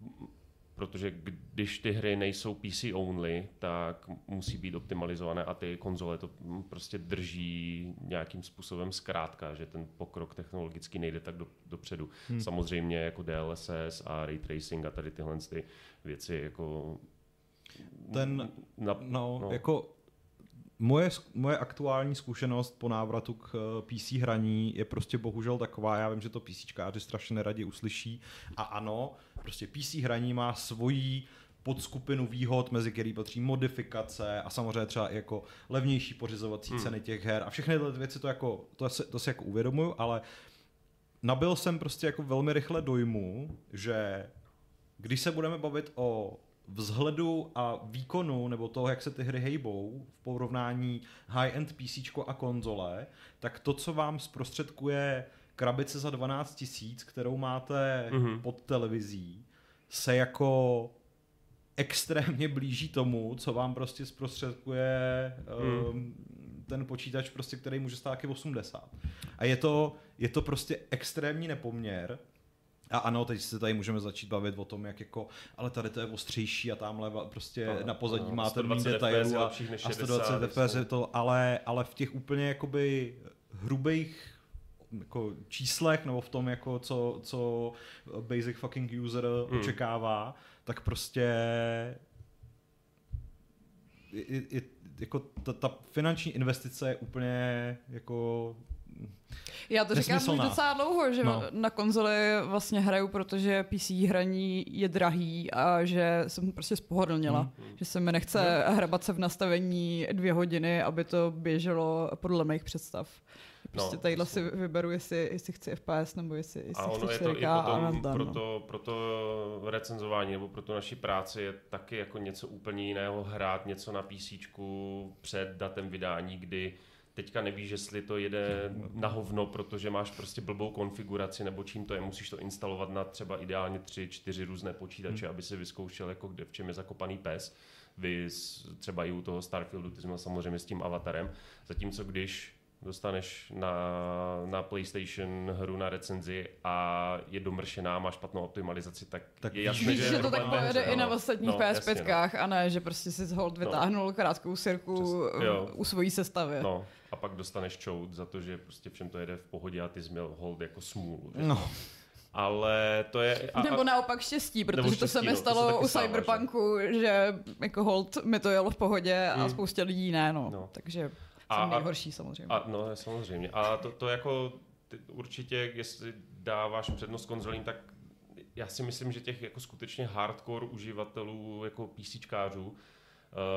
Hmm. Protože když ty hry nejsou PC only, tak musí být optimalizované a ty konzole to prostě drží nějakým způsobem zkrátka, že ten pokrok technologický nejde tak do, dopředu. Hmm. Samozřejmě jako DLSS a ray tracing a tady tyhle ty věci jako Ten- na, No. no. jako moje, moje aktuální zkušenost po návratu k eh, PC hraní je prostě bohužel taková, já vím, že to PCčkáři strašně neradi uslyší a ano, prostě PC hraní má svoji podskupinu výhod, mezi který patří modifikace a samozřejmě třeba i jako levnější pořizovací hmm. ceny těch her a všechny tyhle věci to, jako, to, si, to si jako uvědomuju, ale nabil jsem prostě jako velmi rychle dojmu, že když se budeme bavit o vzhledu a výkonu, nebo toho, jak se ty hry hejbou v porovnání high-end PC a konzole, tak to, co vám zprostředkuje krabice za 12 tisíc, kterou máte mm-hmm. pod televizí, se jako extrémně blíží tomu, co vám prostě zprostředkuje mm. um, ten počítač, prostě, který může stát taky 80. A je to, je to prostě extrémní nepoměr, a ano, teď se tady můžeme začít bavit o tom, jak jako, ale tady to je ostřejší a tamhle prostě no, na pozadí no, máte méně detailů a, a 120 fps je to, ale, ale v těch úplně jakoby hrubých jako číslech nebo v tom, jako co, co basic fucking user hmm. očekává, tak prostě je, je, jako ta, ta finanční investice je úplně jako já to říkám už docela dlouho, že no. na konzoli vlastně hraju, protože PC hraní je drahý a že jsem prostě spohodlněla. Mm. Že se mi nechce no. hrabat se v nastavení dvě hodiny, aby to běželo podle mých představ. Prostě no, tadyhle si vyberu, jestli, jestli chci FPS nebo jestli, jestli a ono chci je to i potom, a pro, to, pro to recenzování nebo pro tu naši práci je taky jako něco úplně jiného hrát něco na PC před datem vydání, kdy teďka nevíš, jestli to jede na hovno, protože máš prostě blbou konfiguraci nebo čím to je, musíš to instalovat na třeba ideálně tři, čtyři různé počítače, hmm. aby si vyzkoušel, jako kde v čem je zakopaný pes. Vy třeba i u toho Starfieldu, ty jsme samozřejmě s tím avatarem. Zatímco když dostaneš na, na PlayStation hru na recenzi a je domršená, má špatnou optimalizaci, tak, tak je jasné, že, že to tak pojede i na ostatních no, PS5, no. a ne, že prostě si z hold no. vytáhnul no. krátkou sirku Přes, u svojí sestavy. No, a pak dostaneš čout za to, že prostě všem to jede v pohodě a ty jsi měl hold jako smůlu. No. Ale to je... A, Nebo naopak štěstí, protože štěstí, to se mi no, stalo no, u Cyberpunku, že? že jako hold mi to jelo v pohodě a mm. spoustě lidí ne, no. no. Takže a, jsem nejhorší samozřejmě. A, no, samozřejmě. A to, to jako ty, určitě, jestli dáváš přednost konzolím, tak já si myslím, že těch jako skutečně hardcore uživatelů jako PCčkářů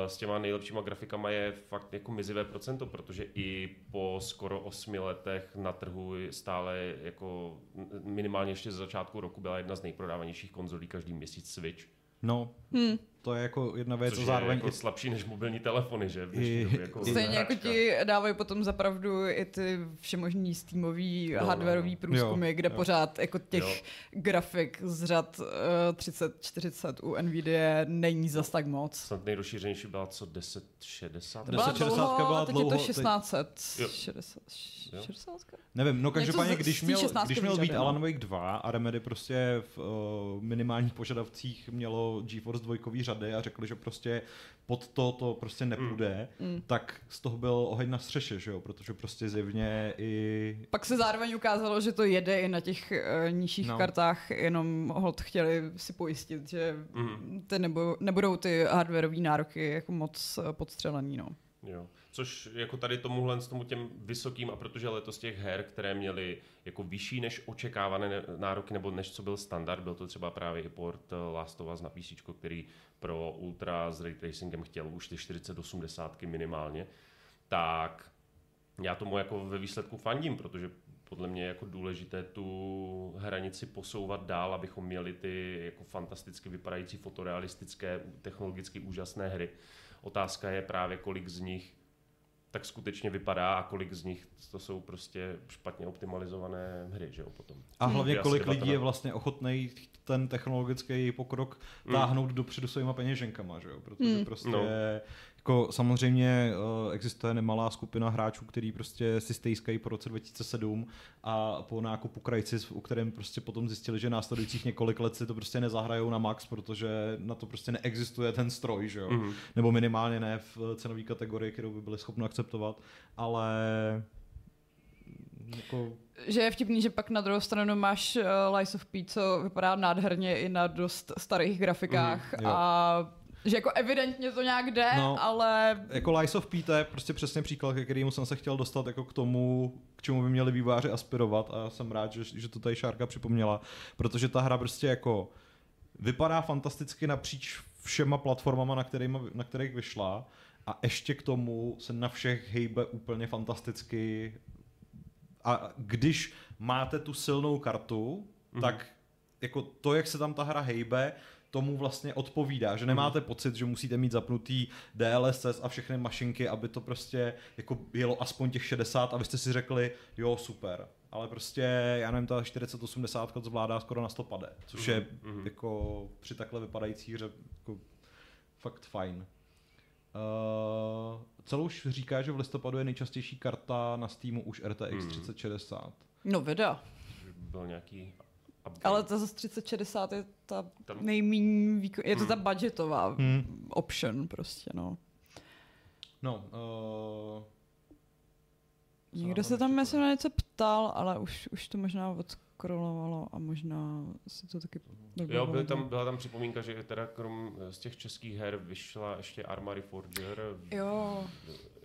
s těma nejlepšíma grafikama je fakt jako mizivé procento, protože i po skoro osmi letech na trhu stále jako minimálně ještě ze začátku roku byla jedna z nejprodávanějších konzolí každý měsíc Switch. No, hmm. To je jako jedna věc, co zároveň... jako slabší než mobilní telefony, že? V I, době, jako Stejně jako ti dávají potom zapravdu i ty všemožní Steamový no, hardwareový no, průzkumy, jo, kde jo. pořád jako těch jo. grafik z řad uh, eh, 30-40 u Nvidia není zas tak moc. Snad nejrozšířenější byla co 1060? 1060 byla teď dlouho. Teď je to 1660. 60? Nevím, no každopádně, když měl, když měl být Alan Wake 2 a Remedy prostě v uh, minimálních požadavcích mělo GeForce dvojkový řady a řekli, že prostě pod to to prostě nepůjde, mm. mm. tak z toho byl oheň na střeše, že jo, protože prostě zjevně i... Pak se zároveň ukázalo, že to jede i na těch uh, nižších no. kartách, jenom hod chtěli si pojistit, že mm. ty nebo, nebudou ty hardwareové nároky jako moc uh, podstřelený, no. Jo. Což jako tady tomuhle, tomu těm vysokým, a protože letos těch her, které měly jako vyšší než očekávané nároky, nebo než co byl standard, byl to třeba právě i port Last of Us na PC, který pro Ultra s Ray Tracingem chtěl už ty 4080 minimálně, tak já tomu jako ve výsledku fandím, protože podle mě je jako důležité tu hranici posouvat dál, abychom měli ty jako fantasticky vypadající fotorealistické, technologicky úžasné hry. Otázka je právě, kolik z nich tak skutečně vypadá a kolik z nich to jsou prostě špatně optimalizované hry, že jo, potom. A hlavně kolik lidí je vlastně ochotný ten technologický pokrok mm. táhnout mm. dopředu svýma peněženkama, že jo, protože mm. prostě no. Jako samozřejmě uh, existuje nemalá skupina hráčů, který prostě si stejskají po roce 2007 a po nákupu Crysis, u kterém prostě potom zjistili, že následujících několik let si to prostě nezahrajou na max, protože na to prostě neexistuje ten stroj, že jo? Mm-hmm. Nebo minimálně ne v cenové kategorii, kterou by byli schopni akceptovat, ale jako... Že je vtipný, že pak na druhou stranu máš uh, Lies of P, co vypadá nádherně i na dost starých grafikách mm, a že jako evidentně to nějak jde, no, ale... Jako Lies of P to je prostě přesně příklad, ke kterému jsem se chtěl dostat jako k tomu, k čemu by měli výváři aspirovat a jsem rád, že, že to tady Šárka připomněla, protože ta hra prostě jako vypadá fantasticky napříč všema platformama, na, kterýma, na kterých vyšla a ještě k tomu se na všech hejbe úplně fantasticky a když máte tu silnou kartu, mm-hmm. tak jako to, jak se tam ta hra hejbe, tomu vlastně odpovídá, že nemáte pocit, že musíte mít zapnutý DLSS a všechny mašinky, aby to prostě jako jelo aspoň těch 60 a vy jste si řekli, jo, super. Ale prostě, já nevím, ta 4080 to zvládá skoro na 100 pade, což je Mhm. jako při takhle vypadající hře jako fakt fajn. Uh, celou už říká, že v listopadu je nejčastější karta na Steamu už RTX Hmm. 3060. No vida. Že byl nějaký update. Ale ta za 3060 je ta Tam- nejméně výkon... Je to ta Hmm. budgetová Hmm. option prostě, no. No, uh, Někdo se tam, myslím, na něco ptal, ale už, už to možná odskrolovalo a možná si to taky Jo, byl pamatuju. tam, byla tam připomínka, že teda krom z těch českých her vyšla ještě Armory Forger v, Jo,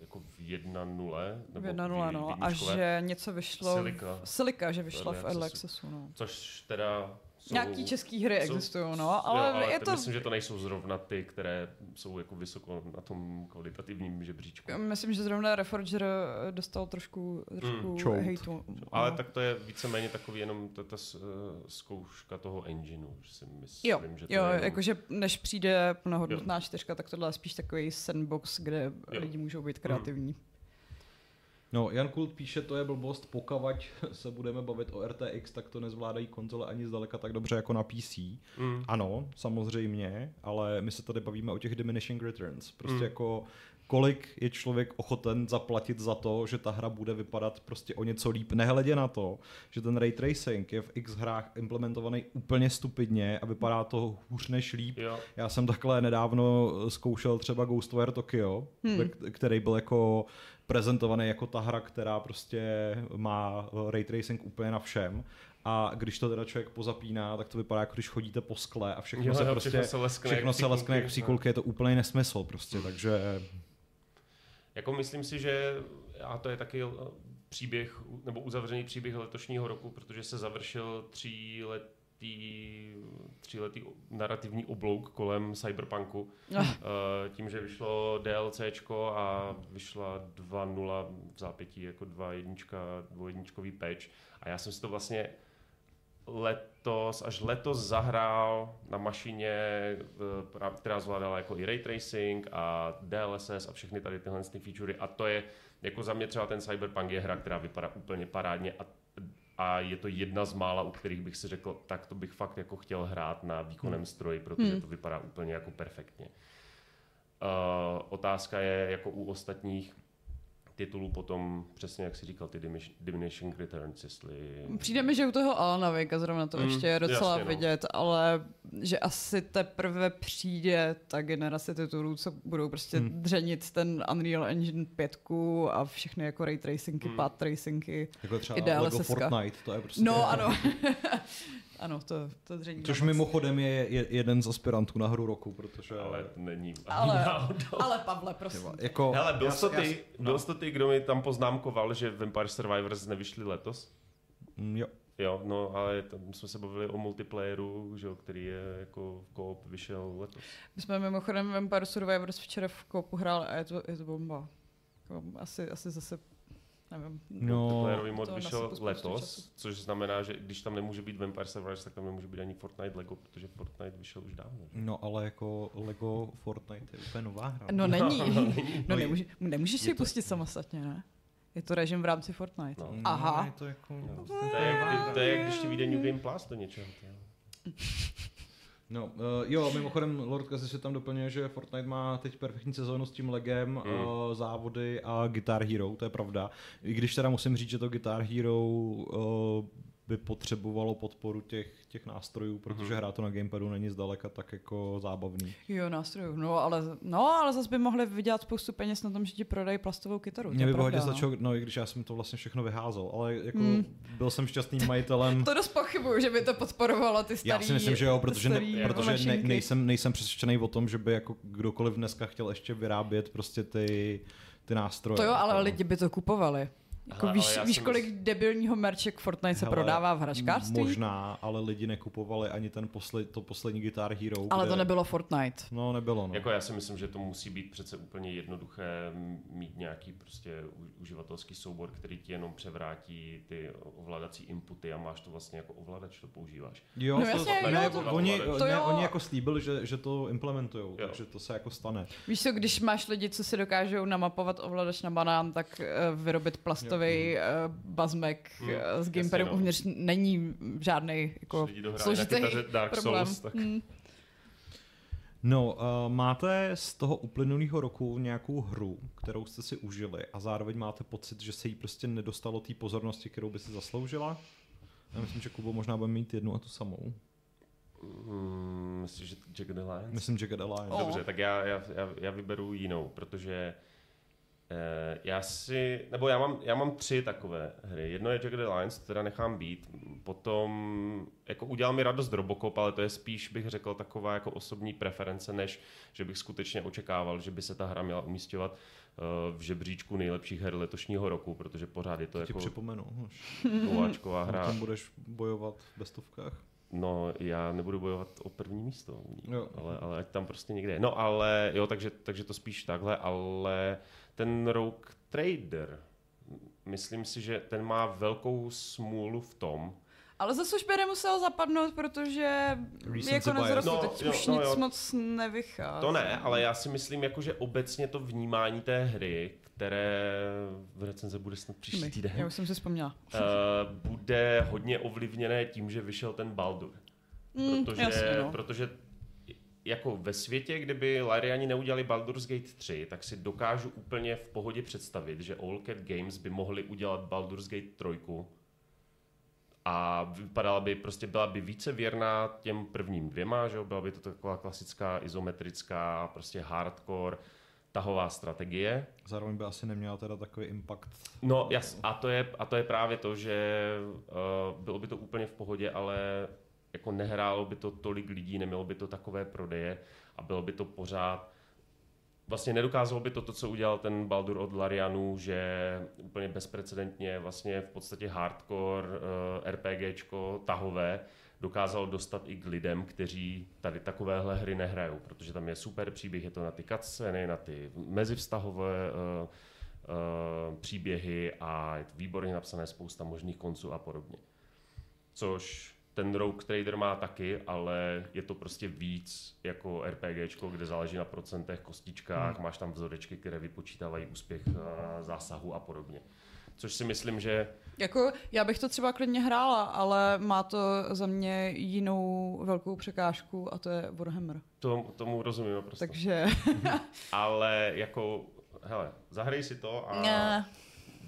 jako v 1.0. v nebo 1.0, v no. A jedničkové, že něco vyšlo... Silika. Silika, že vyšla v Early. Accessu, no. Což teda jsou, Nějaký český hry jsou- existují, no, jo, ale, je to... Myslím, že to nejsou zrovna ty, které jsou jako vysoko na tom kvalitativním žebříčku. Myslím, že zrovna Reforger dostal trošku, trošku Mm, hejtu. Ale no. tak to je víceméně takový jenom ta, ta zkouška toho engineu, že si myslím, Jo, že to jo je jenom... jakože než přijde plnohodnotná čtyřka, tak tohle je spíš takový sandbox, kde Jo. lidi můžou být kreativní. No, Jan Kult píše, to je blbost, pokavať se budeme bavit o RTX, tak to nezvládají konzole ani zdaleka tak dobře jako na PC. Mm. Ano, samozřejmě, ale my se tady bavíme o těch diminishing returns. Prostě Mm. jako kolik je člověk ochoten zaplatit za to, že ta hra bude vypadat prostě o něco líp, nehledě na to, že ten ray tracing je v X hrách implementovaný úplně stupidně a vypadá to hůř než líp. Jo, Já jsem takhle nedávno zkoušel třeba Ghostwire Tokyo, Hmm. který byl jako prezentovaný jako ta hra, která prostě má ray tracing úplně na všem. A když to teda člověk pozapíná, tak to vypadá jako když chodíte po skle a všechno Jo, se jo, prostě všechno se leskne všechno jak se leskne jak příkulky. příkulky, je to úplně nesmysl prostě, takže Jako myslím si, že a to je taky eh, příběh, nebo uzavřený příběh letošního roku, protože se završil tříletý, tříletý narrativní oblouk kolem Cyberpunku. Ah. Eh, Tím, že vyšlo DLCčko a vyšla 2.0 v zápětí jako 2.1, dvojjedničkový patch. A já jsem si to vlastně letos, až letos zahrál na mašině, která zvládala jako i ray tracing a DLSS a všechny tady tyhle ty featurey a to je, jako za mě třeba ten Cyberpunk je hra, která vypadá úplně parádně a, a je to jedna z mála, u kterých bych si řekl, tak to bych fakt jako chtěl hrát na výkonném stroji, protože Hmm. to vypadá úplně jako perfektně. Uh, otázka je jako u ostatních titulů potom, přesně jak si říkal, ty diminishing returns, jestli... Přijde mi, že u toho Alana Wake zrovna to Mm, ještě je docela jasně, no. vidět, ale že asi teprve přijde ta generace titulů, co budou prostě Hmm. dřenit ten Unreal Engine 5 a všechny jako ray tracingy, Hmm. path tracingy. jako třeba Lego. Fortnite, to je prostě... No ano. ano, to, to dření. Což mimochodem je je- jeden z aspirantů na hru roku, protože... Ale to není Ale- náhodou. Ale Pavle, prosím. Jako, Hele, byl jsi to ty, no. byl jsi to ty, kdo mi tam poznámkoval, že Vampire Survivors nevyšly letos? Mm, Jo. Jo, no ale tam jsme se bavili o multiplayeru, že, jo, který je jako v koop vyšel letos. My jsme mimochodem Vampire Survivors včera v kopu hráli a je to, je to bomba. Jako, asi, asi zase, nevím. No, Multiplayerový mod to vyšel letos, času. což znamená, že když tam nemůže být Vampire Survivors, tak tam nemůže být ani Fortnite Lego, protože Fortnite vyšel už dávno. že? No ale jako Lego Fortnite je úplně nová hra. No není. No, No nemůže, nemůžeš si ji to- pustit samostatně, ne? Je to režim v rámci Fortnite. No. Aha. Je to jako... No, to, je to je jak když ti vyjde New Game Plus do něčeho. No, uh, jo, mimochodem Lord se tam doplňuje, že Fortnite má teď perfektní sezónu s tím legem, Mm. uh, závody a Guitar Hero, to je pravda. I když teda musím říct, že to Guitar Hero uh, by potřebovalo podporu těch, těch nástrojů, protože Mhm. hrát to na gamepadu není zdaleka tak jako zábavný. Jo, nástrojů. No, ale, no, ale zase by mohli vydělat spoustu peněz na tom, že ti prodají plastovou kytaru. Mě by pravda, hodně no. no i když já jsem to vlastně všechno vyházel, ale jako Mm. byl jsem šťastným majitelem. To dost pochybuju, že by to podporovalo ty starý Já si myslím, že jo, protože, ne, protože ne, nejsem, nejsem přesvědčený o tom, že by jako kdokoliv dneska chtěl ještě vyrábět prostě ty, ty nástroje. To jo, ale Jako- lidi by to kupovali. Jako Hele, víš, víš kolik mysl- debilního merček Fortnite se Hele, prodává v hračkářství? Možná, ale lidi nekupovali ani ten posled, to poslední Guitar Hero. Ale kde... to nebylo Fortnite. No, nebylo, no. Jako já si myslím, že to musí být přece úplně jednoduché mít nějaký prostě uživatelský soubor, který ti jenom převrátí ty ovládací inputy a máš to vlastně jako ovladač, to používáš. Jo, No to, jasně, ne, jo, to- oni, to ne, jo. oni jako slíbili, že, že to implementujou, Jo. takže to se jako stane. Víš co, když máš lidi, co si dokážou namapovat ovladač na banán, tak uh, vyrobit plastový uh, bazmek Hmm, uh, s jasně, gamepadem no. uvnitř není žádný jako složitý Dark problém. Souls, tak- Hmm. No, uh, máte z toho uplynulého roku nějakou hru, kterou jste si užili a zároveň máte pocit, že se jí prostě nedostalo té pozornosti, kterou by si zasloužila? Já myslím, že Kubo možná bude mít jednu a tu samou. Hmm, myslíš, že Jack the Lions? Myslím, že Get Alliance. O. Dobře, tak já, já, já, já vyberu jinou, protože já si, nebo já mám, já mám tři takové hry. Jedno je Jack the Lions, to teda nechám být. Potom, jako udělal mi radost Robocop, ale to je spíš, bych řekl, taková jako osobní preference, než že bych skutečně očekával, že by se ta hra měla umístěvat eh, v žebříčku nejlepších her letošního roku, protože pořád je to To ti jako připomenu, až nováčková na hra. tom budeš bojovat v bestovkách. No, já nebudu bojovat o první místo, Jo. ale, ale ať tam prostě někde je. No, ale jo, takže, takže to spíš takhle, ale ten Rogue Trader, myslím si, že ten má velkou smůlu v tom, Ale zase už by nemusel zapadnout, protože Recency jako na bias. zroku No, teď jo, už no, nic jo. moc nevychází. to ne, ale já si myslím, jako, že obecně to vnímání té hry, které v recenze bude snad příští Já týden, už jsem si vzpomněla. eh, bude hodně ovlivněné tím, že vyšel ten Baldur. Mm, protože, jasně, no. protože jako ve světě, kdyby Lariani neudělali Baldur's Gate 3, tak si dokážu úplně v pohodě představit, že All Cat Games by mohli udělat Baldur's Gate 3 a vypadala by, prostě byla by více věrná těm prvním dvěma, že byla by to taková klasická izometrická, prostě hardcore tahová strategie. Zároveň by asi neměla teda takový impact. No jas, a to je, a to je právě to, že uh, bylo by to úplně v pohodě, ale jako nehrálo by to tolik lidí, nemělo by to takové prodeje a bylo by to pořád vlastně nedokázalo by to to, co udělal ten Baldur od Larianu, že úplně bezprecedentně vlastně v podstatě hardcore uh, RPGčko tahové dokázal dostat i k lidem, kteří tady takovéhle hry nehrajou, protože tam je super příběh, je to na ty cutscény, na ty mezivztahové uh, uh, příběhy a je to výborně napsané spousta možných konců a podobně. Což ten Rogue Trader má taky, ale je to prostě víc jako RPGčko, kde záleží na procentech, kostičkách, hmm. máš tam vzorečky, které vypočítávají úspěch uh, zásahu a podobně. Což si myslím, že Jako, já bych to třeba klidně hrála, ale má to za mě jinou velkou překážku a to je Warhammer. to, tomu rozumím naprosto. Takže Ale jako, hele, zahraj si to a ne,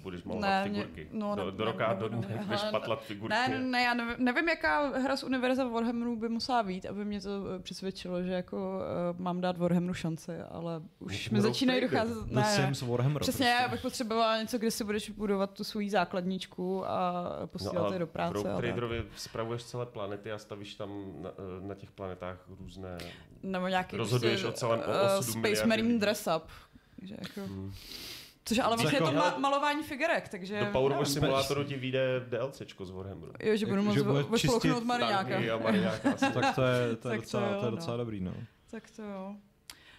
budeš malovat ne, mě- figurky. no, do, ne- do ne- roka, do nebudu. dne budeš Hele, patlat figurky. ne, ne, já nevím, nevím, jaká hra z univerza Warhammeru by musela být, aby mě to eh, přesvědčilo, že jako uh, mám dát Warhammeru šanci, ale už mi začínají docházet... The Ne, ne. Sims Warhammer. Přesně, prostě. já bych potřebovala něco, kde si budeš budovat tu svoji základničku a posílat je do práce. Rogue. Traderovi spravuješ celé planety a stavíš tam na, eh, na těch planetách různé... Nebo nějaký Rozhoduješ prostě, o celém eh, osudu Space Marine dress up. Takže jako, Hmm. Což ale vlastně je to Jako- ma- malování figurek, takže... Do Power Wash nevím. Simulátoru ti vyjde DLCčko z Warhammeru. Jo, že budu moct čistit Mariňáka. Tak to je, to je, Tak to docela, jo, to je no. docela dobrý, no. Tak to jo.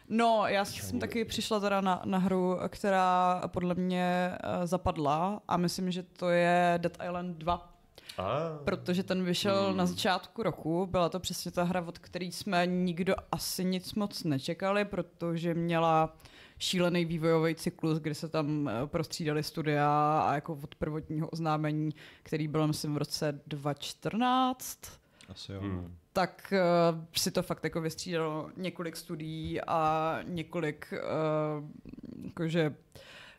No, já jsem taky přišla teda na, na hru, která podle mě uh, zapadla a myslím, že to je Dead Island 2. A, Protože ten vyšel Hmm. na začátku roku, byla to přesně ta hra, od které jsme nikdo asi nic moc nečekali, protože měla šílený vývojový cyklus, kdy se tam eh, prostřídali studia a jako od prvotního oznámení, který byl myslím v roce 2014, Asi jo. Hmm. tak uh, si to fakt jako vystřídalo několik studií a několik uh, jakože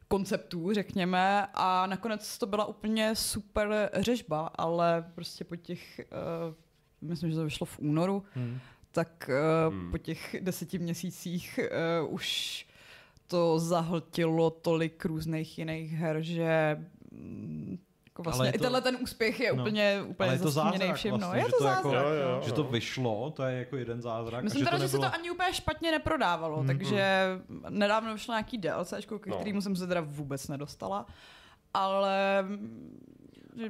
konceptů, řekněme, a nakonec to byla úplně super řežba, ale prostě po těch, uh, myslím, že to vyšlo v únoru, Hmm. tak uh, Hmm. po těch deseti měsících uh, už to zahltilo tolik různých jiných her, že mm, jako vlastně Ale je i to- tenhle ten úspěch je no. úplně, úplně Ale je to zázrak všem. no. vlastně, je že to to jako- zázrak. Jo, jo. no. Že to vyšlo, to je jako jeden zázrak. Myslím a že teda, to že se nebylo... to ani úplně špatně neprodávalo, Mhm. takže nedávno vyšlo nějaký DLC, ke No. kterému jsem se teda vůbec nedostala. ale mm,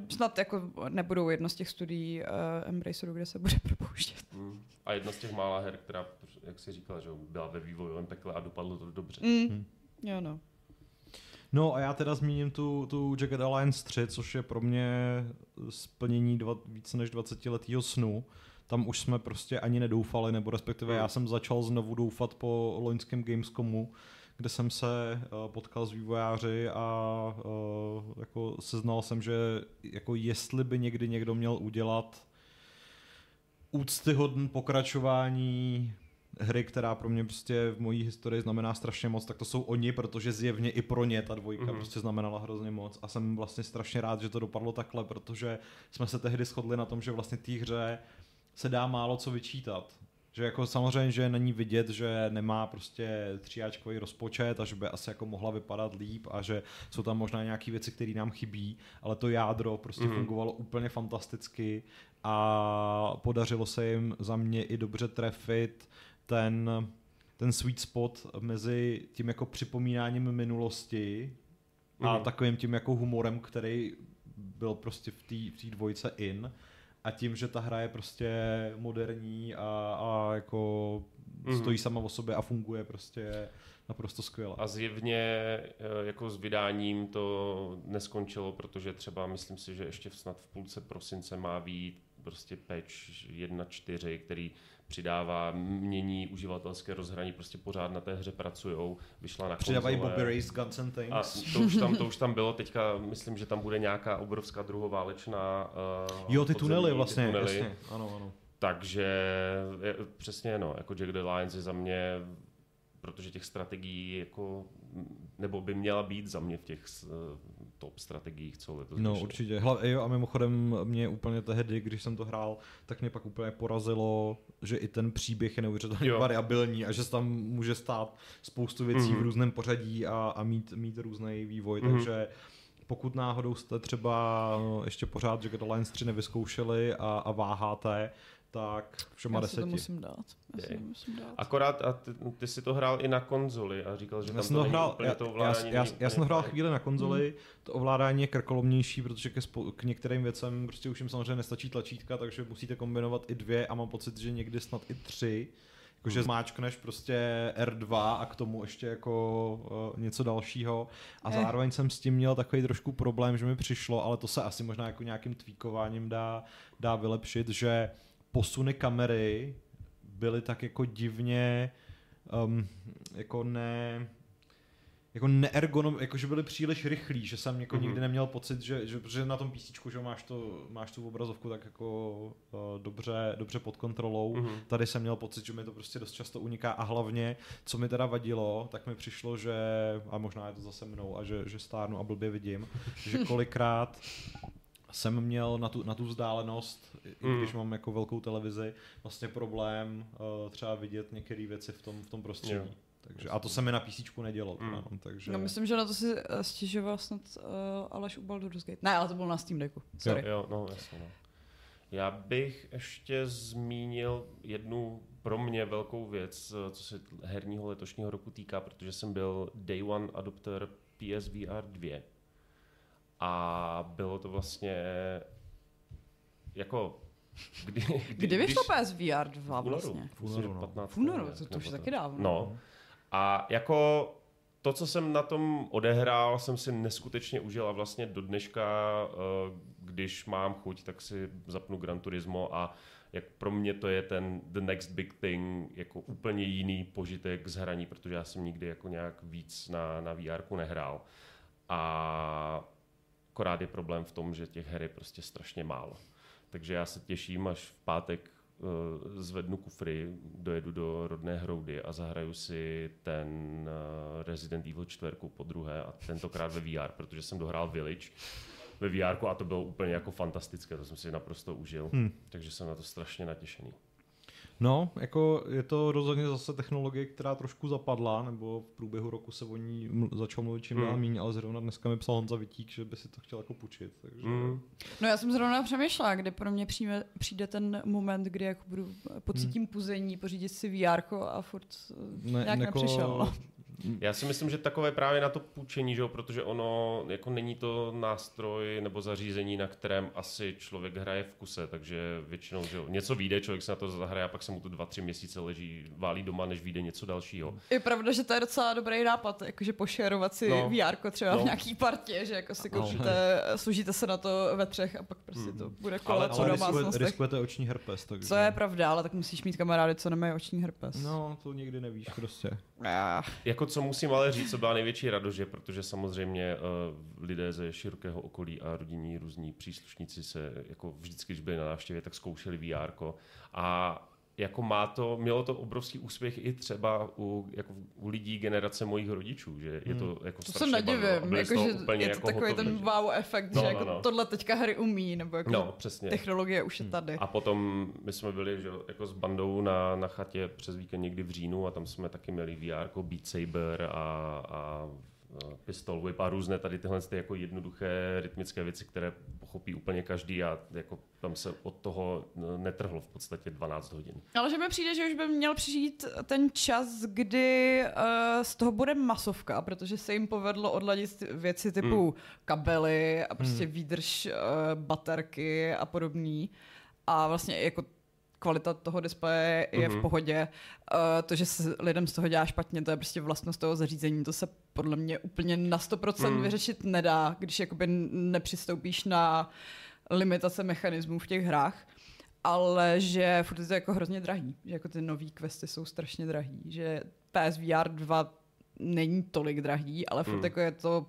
snad jako nebudou jedno z těch studií uh, Embraceru, kde se bude propouštět. Mm. A jedna z těch mála her, která, jak jsi říkala, že byla ve vývojovém pekle a dopadlo to dobře. Mm. Hmm. Jo, no. No a já teda zmíním tu, tu Jagged Alliance 3, což je pro mě splnění dva, více než 20 letého snu. Tam už jsme prostě ani nedoufali, nebo respektive já jsem začal znovu doufat po loňském Gamescomu, kde jsem se uh, potkal s vývojáři a uh, jako seznal jsem, že jako jestli by někdy někdo měl udělat úctyhodné pokračování hry, která pro mě prostě v mojí historii znamená strašně moc, tak to jsou oni, protože zjevně i pro ně ta dvojka mm-hmm. prostě znamenala hrozně moc a jsem vlastně strašně rád, že to dopadlo takhle, protože jsme se tehdy shodli na tom, že vlastně té hře se dá málo co vyčítat. Že jako samozřejmě, že není vidět, že nemá prostě tříáčkový rozpočet a že by asi jako mohla vypadat líp a že jsou tam možná nějaké věci, které nám chybí, ale to jádro prostě mm-hmm. fungovalo úplně fantasticky a podařilo se jim za mě i dobře trefit ten, ten sweet spot mezi tím jako připomínáním minulosti mm-hmm. a mhm. takovým tím jako humorem, který byl prostě v té dvojce in a tím, že ta hra je prostě moderní a, a jako mm-hmm. stojí sama o sobě a funguje prostě naprosto skvěle. A zjevně eh, jako s vydáním to neskončilo, protože třeba myslím si, že ještě snad v půlce prosince má být prostě patch 1.4, který přidává, mění uživatelské rozhraní, prostě pořád na té hře pracujou, vyšla na Přidávají Bobby Race Guns and Things. A to už, tam, to už tam bylo, teďka myslím, že tam bude nějaká obrovská druhoválečná uh, Jo, ty tunely vlastně, ty tunely. jasně, ano, ano. Takže je, přesně no, jako Jack the Lions je za mě, protože těch strategií jako, nebo by měla být za mě v těch top strategiích, co letos No vyšlo. určitě. Hla, jo, a mimochodem mě úplně tehdy, když jsem to hrál, tak mě pak úplně porazilo, že i ten příběh je neuvěřitelně variabilní a že se tam může stát spoustu věcí mm-hmm. v různém pořadí a, a mít, mít různý vývoj, mm-hmm. takže pokud náhodou jste třeba no, ještě pořád Jagged Alliance 3 nevyzkoušeli a, a váháte, tak všema já deseti. to musím dát. Já si to musím dát. Akorát, a ty, ty jsi to hrál i na konzoli a říkal, že já tam to, to hrál, já, to ovládání já, já, já jsem to hrál chvíli na konzoli, hmm. to ovládání je krkolomnější, protože ke spo, k některým věcem prostě už jim samozřejmě nestačí tlačítka, takže musíte kombinovat i dvě a mám pocit, že někdy snad i tři. Jakože hmm. zmáčkneš prostě R2 a k tomu ještě jako uh, něco dalšího. A eh. zároveň jsem s tím měl takový trošku problém, že mi přišlo, ale to se asi možná jako nějakým tweakováním dá, dá vylepšit, že posuny kamery byly tak jako divně um, jako ne jako neergonom, jako že byly příliš rychlí, že jsem jako mm-hmm. nikdy neměl pocit, že, že, že na tom písíčku, že máš, to, máš tu obrazovku tak jako uh, dobře, dobře pod kontrolou. Mm-hmm. Tady jsem měl pocit, že mi to prostě dost často uniká a hlavně, co mi teda vadilo, tak mi přišlo, že, a možná je to zase mnou a že, že stárnu a blbě vidím, že kolikrát jsem měl na tu, na tu vzdálenost, mm. i když mám jako velkou televizi, vlastně problém uh, třeba vidět některé věci v tom, v tom prostředí. Yeah. Takže, a to se mi na PC nedělo. Mm. Mám, takže... No myslím, že na to si eh, stěžoval snad uh, Aleš u Baldur's Gate. Ne, ale to bylo na Steam Decku. Sorry. Jo, jo no jasně. No. Já bych ještě zmínil jednu pro mě velkou věc, co se herního letošního roku týká, protože jsem byl Day One adopter PSVR 2 a bylo to vlastně jako Kdy, kdy, kdy vyšlo PSVR 2 vlastně? V únoru, no. 15. V únoru, to, to už je taky dávno. No. A jako to, co jsem na tom odehrál, jsem si neskutečně užil a vlastně do dneška, eh, když mám chuť, tak si zapnu Gran Turismo a jak pro mě to je ten the next big thing, jako úplně jiný požitek z hraní, protože já jsem nikdy jako nějak víc na, na VR nehrál. A Akorát je problém v tom, že těch her je prostě strašně málo. Takže já se těším, až v pátek uh, zvednu kufry, dojedu do rodné hroudy a zahraju si ten uh, Resident Evil 4 po druhé a tentokrát ve VR, protože jsem dohrál Village ve VR a to bylo úplně jako fantastické, to jsem si naprosto užil. Hmm. Takže jsem na to strašně natěšený. No, jako je to rozhodně zase technologie, která trošku zapadla, nebo v průběhu roku se o ní ml- začal mluvit čím dál mm. méně, ale zrovna dneska mi psal Honza Vitík, že by si to chtěl jako půjčit. Takže... Mm. No já jsem zrovna přemýšlela, kdy pro mě přijme, přijde ten moment, kdy jako budu pocítím mm. puzení, pořídit si VR a furt ne, nějak jako, nepřišel. No. Já si myslím, že takové právě na to půjčení, že jo, protože ono jako není to nástroj nebo zařízení, na kterém asi člověk hraje v kuse, takže většinou, že jo, něco vyjde, člověk se na to zahraje a pak se mu to dva, tři měsíce leží, válí doma, než vyjde něco dalšího. Je pravda, že to je docela dobrý nápad, jakože pošerovat si No. no. VR třeba No. v nějaký partě, že jako si No. koupíte, služíte se na to ve třech a pak prostě to bude Ale kolet Ale domácnostech. riskuje, riskujete oční herpes. Takže... Co je pravda, ale tak musíš mít kamarády, co nemají oční herpes. No, to nikdy nevíš prostě. Ah. Jako co musím ale říct, co byla největší radost, že protože samozřejmě uh, lidé ze širokého okolí a rodinní různí příslušníci se jako vždycky, když byli na návštěvě, tak zkoušeli VR. A jako má to, mělo to obrovský úspěch i třeba u, jako u lidí generace mojich rodičů, že je to jako To se nedivím, jako, že úplně je to jako takový hotoví, ten wow efekt, No, že no, jako no. tohle teďka hry umí, nebo jako No, přesně. technologie už je tady. A potom my jsme byli že, jako s bandou na, na chatě přes víkend někdy v říjnu a tam jsme taky měli VR, jako Beat Saber a a Pistol Whip a různé tady tyhle ty jako jednoduché rytmické věci, které pochopí úplně každý a jako tam se od toho netrhlo v podstatě 12 hodin. Ale že mi přijde, že už by měl přijít ten čas, kdy uh, z toho bude masovka, protože se jim povedlo odladit věci typu Hmm. kabely a prostě výdrž uh, baterky a podobný. A vlastně jako kvalita toho displeje je Mhm. v pohodě. Uh, to, že se lidem z toho dělá špatně, to je prostě vlastnost toho zařízení. To se podle mě úplně na 100% Hmm. vyřešit nedá, když jakoby nepřistoupíš na limitace mechanismů v těch hrách ale že furt je to jako hrozně drahý, že jako ty nový questy jsou strašně drahý, že PSVR 2 není tolik drahý, ale furt Hmm. jako je to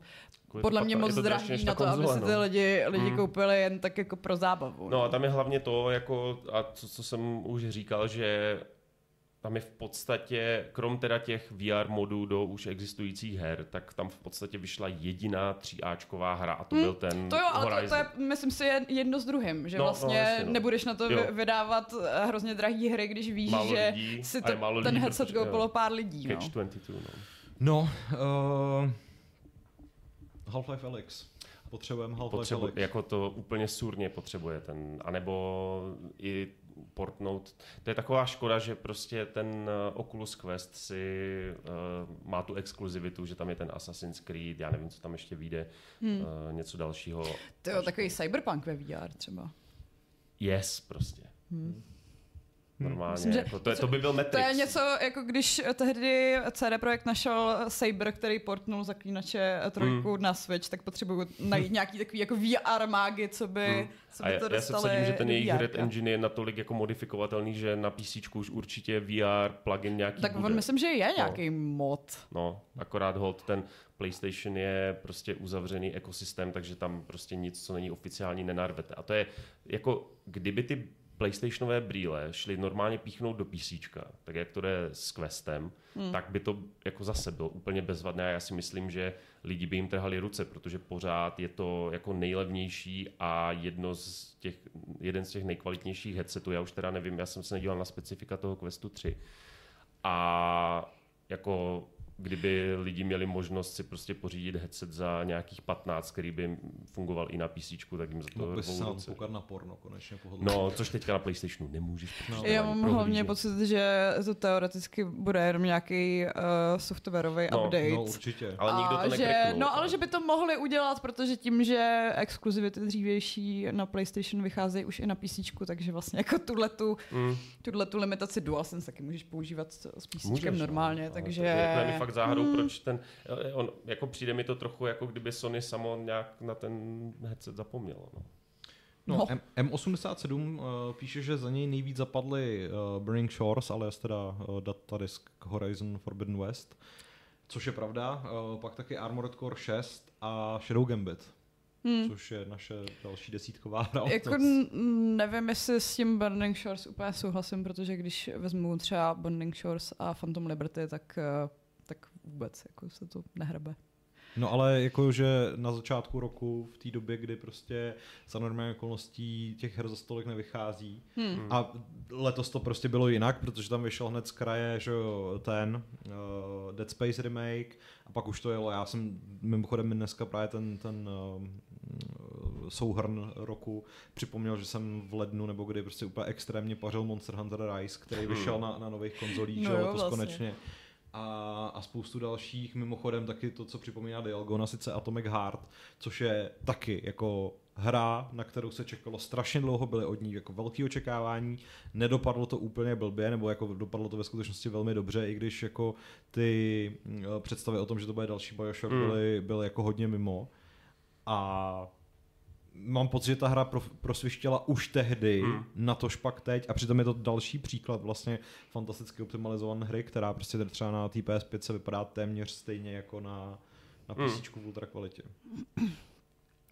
podle mě moc drahý na to, aby konzole, si ty no. lidi, lidi Hmm. koupili jen tak jako pro zábavu. No a tam je hlavně to, jako, a co, co jsem už říkal, že tam je v podstatě, krom teda těch VR modů do už existujících her, tak tam v podstatě vyšla jediná 3Ačková hra a to Hmm, byl ten To jo, ale to, Horizon. to je, myslím si, je jedno s druhým, že No, no, vlastně jasně, no. nebudeš na to Jo. vy- vydávat eh, hrozně drahý hry, když víš, Málo že lidí, si to, málo ten lidí, headset koupilo pár lidí. No. Catch 22, no. No, uh, Half-Life Alyx. Potřebujeme Half-Life Potřebu, Alyx. jako to úplně surně potřebuje ten, anebo i portnout. To je taková škoda, že prostě ten uh, Oculus Quest si uh, má tu exkluzivitu, že tam je ten Assassin's Creed, já nevím, co tam ještě vyjde, hmm. uh, něco dalšího. To jo, takový cyberpunk ve VR třeba. Yes, prostě. Hmm. Normálně. Myslím, že jako, to, je, to by byl Matrix. To je něco, jako když tehdy CD Projekt našel Saber, který portnul zaklínače trojku Hmm. na Switch, tak potřebuju najít nějaký takový jako VR mágy, co by, Hmm. co A by já, to já se dostali vsadím, že ten jejich Red. Engine je natolik jako modifikovatelný, že na PC už určitě VR plugin nějaký Tak bude. on myslím, že je nějaký mod. No, akorát hold ten PlayStation je prostě uzavřený ekosystém, takže tam prostě nic, co není oficiální, nenarvete. A to je jako, kdyby ty PlayStationové brýle šly normálně píchnout do PC, tak jak to jde s Questem, hmm. tak by to jako zase bylo úplně bezvadné a já si myslím, že lidi by jim trhali ruce, protože pořád je to jako nejlevnější a jedno z těch, jeden z těch nejkvalitnějších headsetů. Já už teda nevím, já jsem se nedíval na specifika toho Questu 3. A jako kdyby lidi měli možnost si prostě pořídit headset za nějakých 15, který by fungoval i na PC, tak jim za to Mohl bys ruce. koukat na porno konečně pohodlně. No, což teďka na PlayStationu nemůžeš. No. Já mám hlavně prohlížet. pocit, že to teoreticky bude jenom nějaký uh, softwarový No, update. no určitě. Ale nikdo to že. No, ale že by to mohli udělat, protože tím, že exkluzivity dřívější na PlayStation vycházejí už i na PC, takže vlastně jako tuhle tu, Mm. tuhle tu limitaci DualSense taky můžeš používat s PC Můžeš, normálně, no, takže... Mi fakt záhadou, Hmm. proč ten, eh, on, jako přijde mi to trochu, jako kdyby Sony samo nějak na ten headset zapomnělo. No. No, No. M- M87 uh, píše, že za něj nejvíc zapadly uh, Burning Shores, alias teda uh, datadisk Horizon Forbidden West, což je pravda. Uh, pak taky Armored Core 6 a Shadow Gambit, Hmm. což je naše další desítková hra. Jako nevím, jestli s tím Burning Shores úplně souhlasím, protože když vezmu třeba Burning Shores a Phantom Liberty, tak, eh, tak vůbec jako se to nehrabe. No ale jakože na začátku roku, v té době, kdy prostě za normální okolností těch her za stolik nevychází, Hmm. A letos to prostě bylo jinak, protože tam vyšel hned z kraje, že jo, ten uh, Dead Space remake a pak už to jelo. Já jsem mimochodem mi dneska právě ten, ten uh, souhrn roku připomněl, že jsem v lednu nebo kdy prostě úplně extrémně pařil Monster Hunter Rise, který vyšel na, na nových konzolích, No že jo, jo, letos vlastně. konečně. A, a spoustu dalších. Mimochodem taky to, co připomíná Dialgona, sice Atomic Heart, což je taky jako hra, na kterou se čekalo strašně dlouho, byly od ní jako velké očekávání, nedopadlo to úplně blbě, nebo jako dopadlo to ve skutečnosti velmi dobře, i když jako ty mm, představy o tom, že to bude další Bioshock, Mm. byly, byly jako hodně mimo. A mám pocit, že ta hra pro, prosvištěla už tehdy, Mm. na to špak teď a přitom je to další příklad vlastně fantasticky optimalizované hry, která prostě třeba na té PS5 se vypadá téměř stejně jako na, na. PC v ultra kvalitě.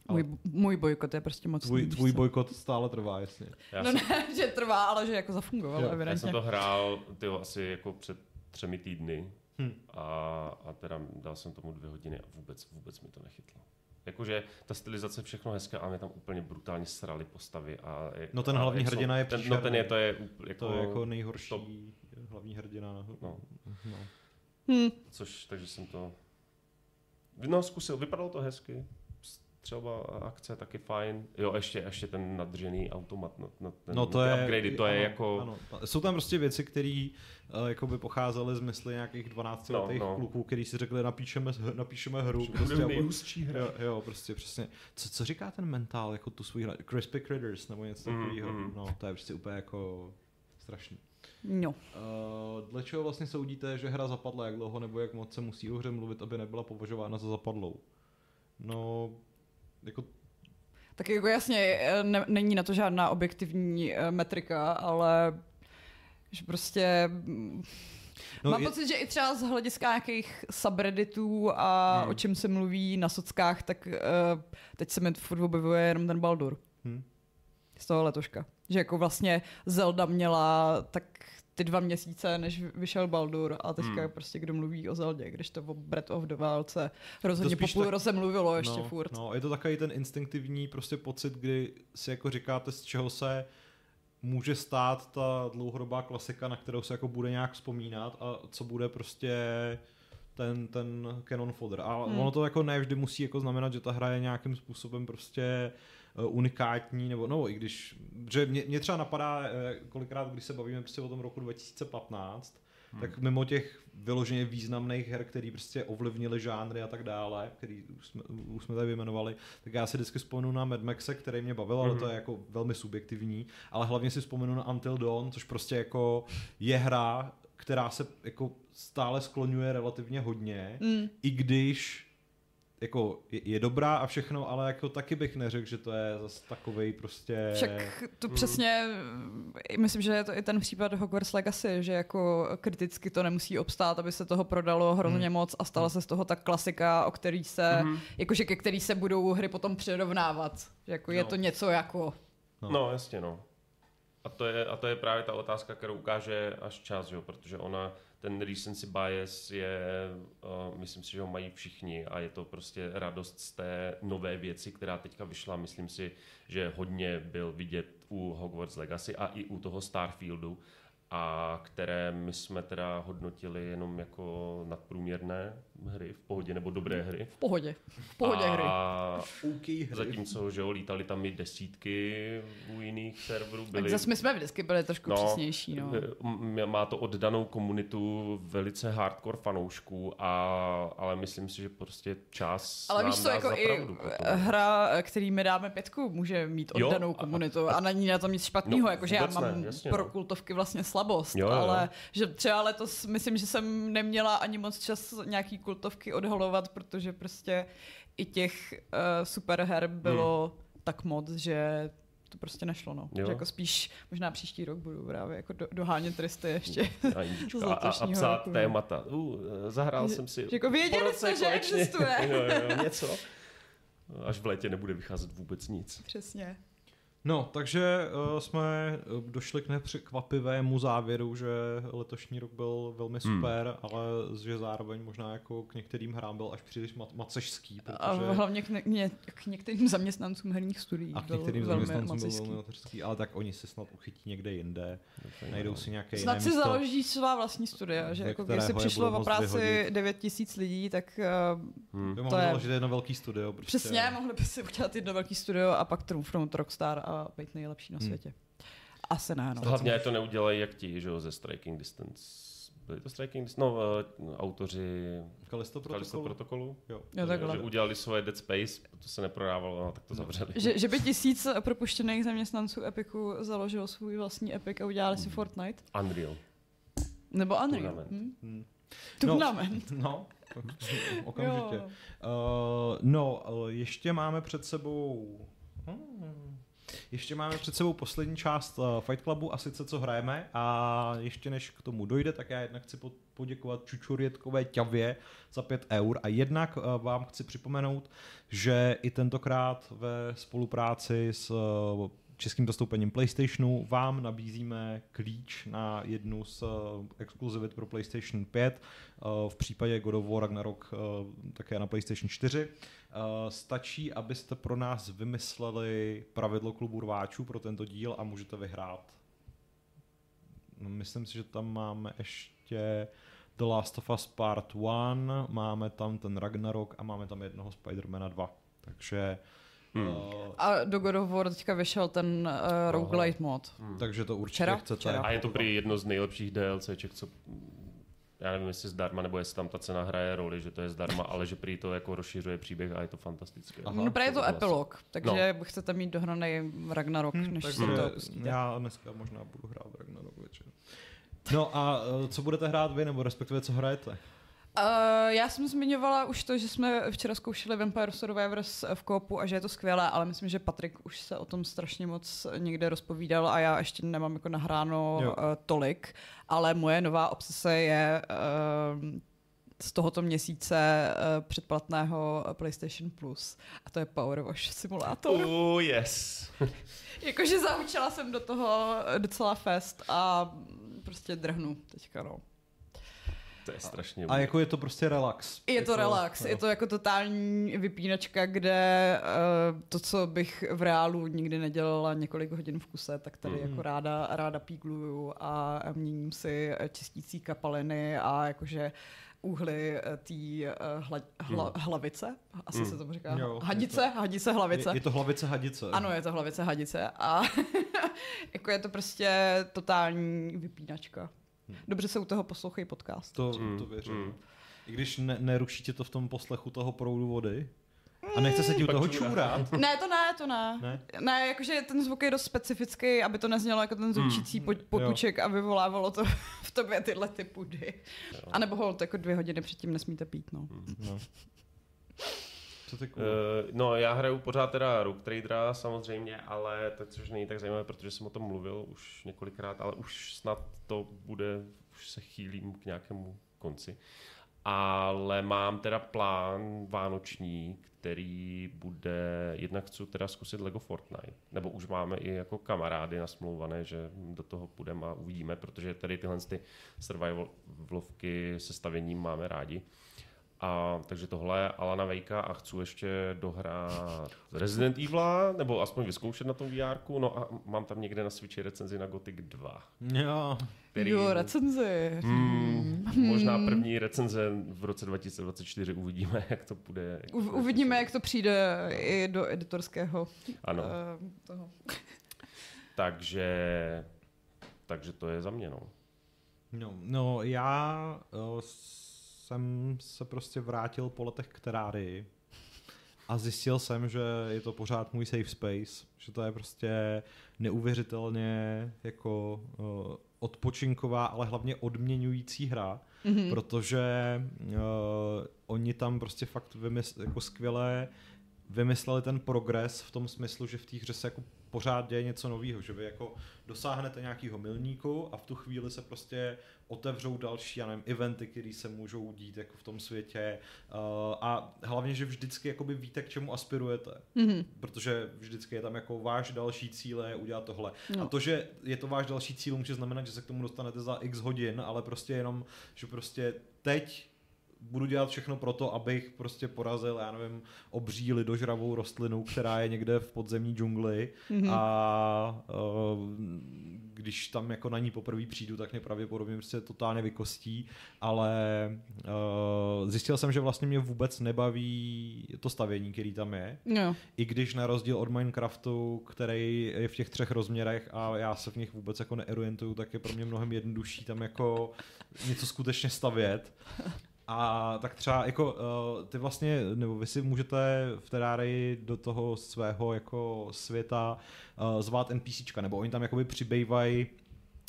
Můj, můj bojkot je prostě moc Tvůj, tvůj bojkot stále trvá, jasně. Já, No jsem, ne, že trvá, ale že jako zafungoval, Jo, já já jsem to hrál tyjo, asi jako před třemi týdny Hm. a, a teda dal jsem tomu dvě hodiny a vůbec, vůbec mi to nechytlo. Jakože ta stylizace všechno hezké, ale mě tam úplně brutálně srali postavy. A, jak- No ten a hlavní jak jsou- hrdina je ten, No příšerný. ten je, to je úplně jako, To je jako nejhorší top. hlavní hrdina. No. No. Hm. Což, takže jsem to... No, zkusil, vypadalo to hezky. Třeba akce taky fajn. Jo, ještě, ještě ten nadržený automat, no, no, ten, No to ty je, upgradey, to je ano, jako... Ano. Jsou tam prostě věci, které uh, jako by pocházely z mysli nějakých 12 No, letých no. kluků, kteří si řekli, napíšeme, napíšeme hru. Prostě Prostě, nejhustší hra. jo, jo, prostě přesně. Co, co říká ten mentál, jako tu svůj hra? Crispy Critters nebo něco Mhm, takového. mhm. No, to je prostě úplně jako strašný. No. Uh, dle čeho vlastně soudíte, že hra zapadla, jak dlouho nebo jak moc se musí o hře mluvit, aby nebyla považována za zapadlou? No, jako Tak jako jasně, eh, ne, není na to žádná objektivní eh, metrika, ale že prostě No, Mám je- pocit, že i třeba z hlediska nějakých subredditů a Hmm. o čem se mluví na sockách, tak uh, teď se mi furt objevuje jenom ten Baldur hm. z toho letoška. Že jako vlastně Zelda měla tak ty dva měsíce, než vyšel Baldur a teďka Hmm. prostě kdo mluví o Zeldě, když to o Breath of the se rozhodně po půl tak- roce mluvilo ještě no, furt. No, je to takový ten instinktivní prostě pocit, kdy si jako říkáte, z čeho se může stát ta dlouhodobá klasika, na kterou se jako bude nějak vzpomínat a co bude prostě ten, ten canon fodder. A Hmm. ono to jako ne vždy musí jako znamenat, že ta hra je nějakým způsobem prostě eh, unikátní, nebo no, i když, že mě, mě třeba napadá eh, kolikrát, když se bavíme prostě o tom roku 2015, hmm. tak mimo těch vyloženě významných her, který prostě ovlivnili žánry a tak dále, který už jsme, už jsme tady vyjmenovali, tak já si vždycky vzpomenu na Mad Maxe, který mě bavil, ale Mhm. to je jako velmi subjektivní, ale hlavně si vzpomenu na Until Dawn, což prostě jako je hra, která se jako stále skloňuje relativně hodně, Mm. i když jako je, je dobrá a všechno, ale jako taky bych neřekl, že to je zase takovej prostě... Však to Mm. přesně, eh, myslím, že je to i ten případ Hogwarts Legacy, že jako kriticky to nemusí obstát, aby se toho prodalo hrozně Hmm. moc a stala se z toho ta klasika, o který se, Mhm. jakože ke který se budou hry potom přirovnávat. Že jako je No. to něco jako, No. No, jasně, no. A to, je, a to je právě ta otázka, kterou ukáže až čas, jo? protože ona, ten recency bias je, uh, myslím si, že ho mají všichni a je to prostě radost z té nové věci, která teďka vyšla. Myslím si, že hodně byl vidět u Hogwarts Legacy a i u toho Starfieldu, a které my jsme teda hodnotili jenom jako nadprůměrné hry v pohodě, nebo dobré hry. v pohodě. V pohodě hry. a hry. Zatímco, že jo, lítali tam i desítky u jiných serverů. Tak Byly, zase my jsme vždycky byli trošku No, přesnější. No. Má to oddanou komunitu velice hardcore fanoušků, a, ale myslím si, že prostě čas Ale víš co, jako i hra, který mi dáme pětku, může mít Jo, oddanou a- komunitu a není na tom nic špatného, No, jakože já mám ne, jasně, pro no. kultovky vlastně slabost, Jo, jo, jo. ale že třeba letos myslím, že jsem neměla ani moc čas nějaký kultovky odhalovat, protože prostě i těch uh, superher bylo tak moc, že to prostě nešlo, no. Jo. Že jako spíš možná příští rok budu právě jako do, dohánět tristy ještě. A, a, a, psát roku, no. témata. Uh, zahrál Že- jsem si že jako věděli jsme, že konečně. existuje. jo, jo, něco. Až v létě nebude vycházet vůbec nic. Přesně. No, takže uh, jsme uh, došli k nepřekvapivému závěru, že letošní rok byl velmi Hmm. super, ale že zároveň možná jako k některým hrám byl až příliš mat- macežský, A protože... hlavně k, ne- k některým zaměstnancům herních studií. a k byl některým velmi zaměstnancům byl macičský. velmi mateřský, ale tak oni se snad uchytí někde jinde, najdou si nějaké jiné Snad si místo. založí svá vlastní studia, že jako když si přišlo o práci vyhodit. 9 tisíc lidí, tak uh, Hmm. By To mohli je- založit jedno velký studio. Prostě. přesně mohli by si udělat jedno velký studio a pak trumfnout Rockstar a být nejlepší na Hmm. světě. Asi ne, no. Hlavně to neudělají jak ti, že jo, ze Striking Distance. byli to Striking Distance, no, uh, autoři Kalisto Kalisto protokolu? protokolu. Jo. Jo, takhle. Že udělali svoje Dead Space, to se neprodávalo, no, tak to zavřeli. Že, že by tisíc propuštěných zaměstnanců Epiku založilo svůj vlastní Epic a udělali si Fortnite? Unreal. Nebo Unreal? Turnament. Hm? Hmm. Turnament. No, okamžitě. Jo. Uh, no, ještě máme před sebou... Hmm. Ještě máme před sebou poslední část uh, Fight Clubu a sice co hrajeme. A ještě než k tomu dojde, tak já jednak chci po- poděkovat Čučurětkové ťavě za 5 eur. A jednak uh, vám chci připomenout, že i tentokrát ve spolupráci s uh, českým zastoupením PlayStationu vám nabízíme klíč na jednu z uh, exkluzivit pro PlayStation 5, uh, v případě God of War Ragnarok uh, také na PlayStation 4. Uh, stačí, abyste pro nás vymysleli pravidlo klubu rváčů pro tento díl a můžete vyhrát. No, myslím si, že tam máme ještě The Last of Us Part 1, máme tam ten Ragnarok a máme tam jednoho Spidermana 2. Takže Hmm. uh, A do God of War teďka vyšel ten uh, roguelite mod. takže to určitě Včera? chcete. Včera. A je to prý jedno z nejlepších DLCček, co já nevím, jestli zdarma, nebo jestli tam ta cena hraje roli, že to je zdarma, ale že prý to jako rozšiřuje příběh a je to fantastické. Aha. no právě je to souhlas. epilog, takže no. chcete mít dohraný Ragnarok, Hm, než takže si to pustíte. já dneska možná budu hrát Ragnarok večer. No a uh, co budete hrát vy, nebo respektive co hrajete? Uh, já jsem zmiňovala už to, že jsme včera zkoušeli Vampire Survivors v koopu a že je to skvělé, ale myslím, že Patrik už se o tom strašně moc někde rozpovídal a já ještě nemám jako nahráno Jo. uh, tolik, ale moje nová obsese je uh, z tohoto měsíce uh, předplatného PlayStation Plus a to je Power Wash Simulator. Oh, yes. Jakože zaučila jsem do toho docela fest a prostě drhnu teďka, no. To je strašně A jako je to prostě relax. Je to jako, relax, jo. je to jako totální vypínačka, kde uh, to, co bych v reálu nikdy nedělala několik hodin v kuse, tak tady Mhm. jako ráda, ráda pígluju a měním si eh, čistící kapaliny a jakože úhly eh, té hla, hla, hlavice, asi Mhm. se tomu říká, Jo, hadice, hadice, hlavice. Je, je to hlavice hadice. Ano, je to hlavice hadice a jako je to prostě totální vypínačka. Dobře se u toho poslouchej podcast. To, Mm, to věřím. mm. I když ne, neruší tě to v tom poslechu toho proudu vody. A nechce se ti u toho čůrat. Ne, to ne, to ne. Ne? Ne, jakože ten zvuk je dost specifický, aby to neznělo jako ten zvučící mm. potuček a vyvolávalo to v tobě tyhle ty pudy. A nebo hold, jako dvě hodiny předtím nesmíte pít, no. No. Co ty cool. Uh, no, já hraju pořád teda Rook Tradera samozřejmě, ale to což není tak zajímavé, protože jsem o tom mluvil už několikrát, ale už snad to bude, už se chýlím k nějakému konci. Ale mám teda plán vánoční, který bude, jednak chci teda zkusit Lego Fortnite, nebo už máme i jako kamarády nasmlouvané, že do toho půjdeme a uvidíme, protože tady tyhle ty survivalovky se stavěním máme rádi. A, takže tohle Alana Vejka a chci ještě dohrát Resident Evil, nebo aspoň vyzkoušet na tom VR, no a mám tam někde na Switchi recenzi na Gothic 2. Jo. Který, Jo, recenzi. Hmm, možná první recenze v roce 2024 uvidíme, jak to bude. Jak U, uvidíme, jak to přijde i do editorského Ano, uh, toho. takže, takže to je za mě, no. No, no já uh, jsem se prostě vrátil po letech k terárii a zjistil jsem, že je to pořád můj safe space, že to je prostě neuvěřitelně jako uh, odpočinková, ale hlavně odměňující hra, Mhm. protože uh, oni tam prostě fakt vymysl, jako skvěle vymysleli ten progres v tom smyslu, že v té hře se jako pořád děje něco nového, že vy jako dosáhnete nějakého milníku a v tu chvíli se prostě otevřou další, já nevím, eventy, které se můžou dít jako v tom světě uh, a hlavně, že vždycky jakoby víte, k čemu aspirujete, Mhm. protože vždycky je tam jako váš další cíl je udělat tohle. No. A to, že je to váš další cíl, může znamenat, že se k tomu dostanete za x hodin, ale prostě jenom, že prostě teď budu dělat všechno pro to, abych prostě porazil, já nevím, obří lidožravou rostlinu, která je někde v podzemní džungli mm-hmm. a uh, když tam jako na ní poprvé přijdu, tak mě pravděpodobně prostě totálně vykostí, ale uh, zjistil jsem, že vlastně mě vůbec nebaví to stavění, který tam je. No. I když na rozdíl od Minecraftu, který je v těch třech rozměrech a já se v nich vůbec jako neorientuju, tak je pro mě mnohem jednodušší tam jako něco skutečně stavět. A tak třeba jako uh, ty vlastně, nebo vy si můžete v Terrarii do toho svého jako světa uh, zvát NPCčka, nebo oni tam jakoby přibývají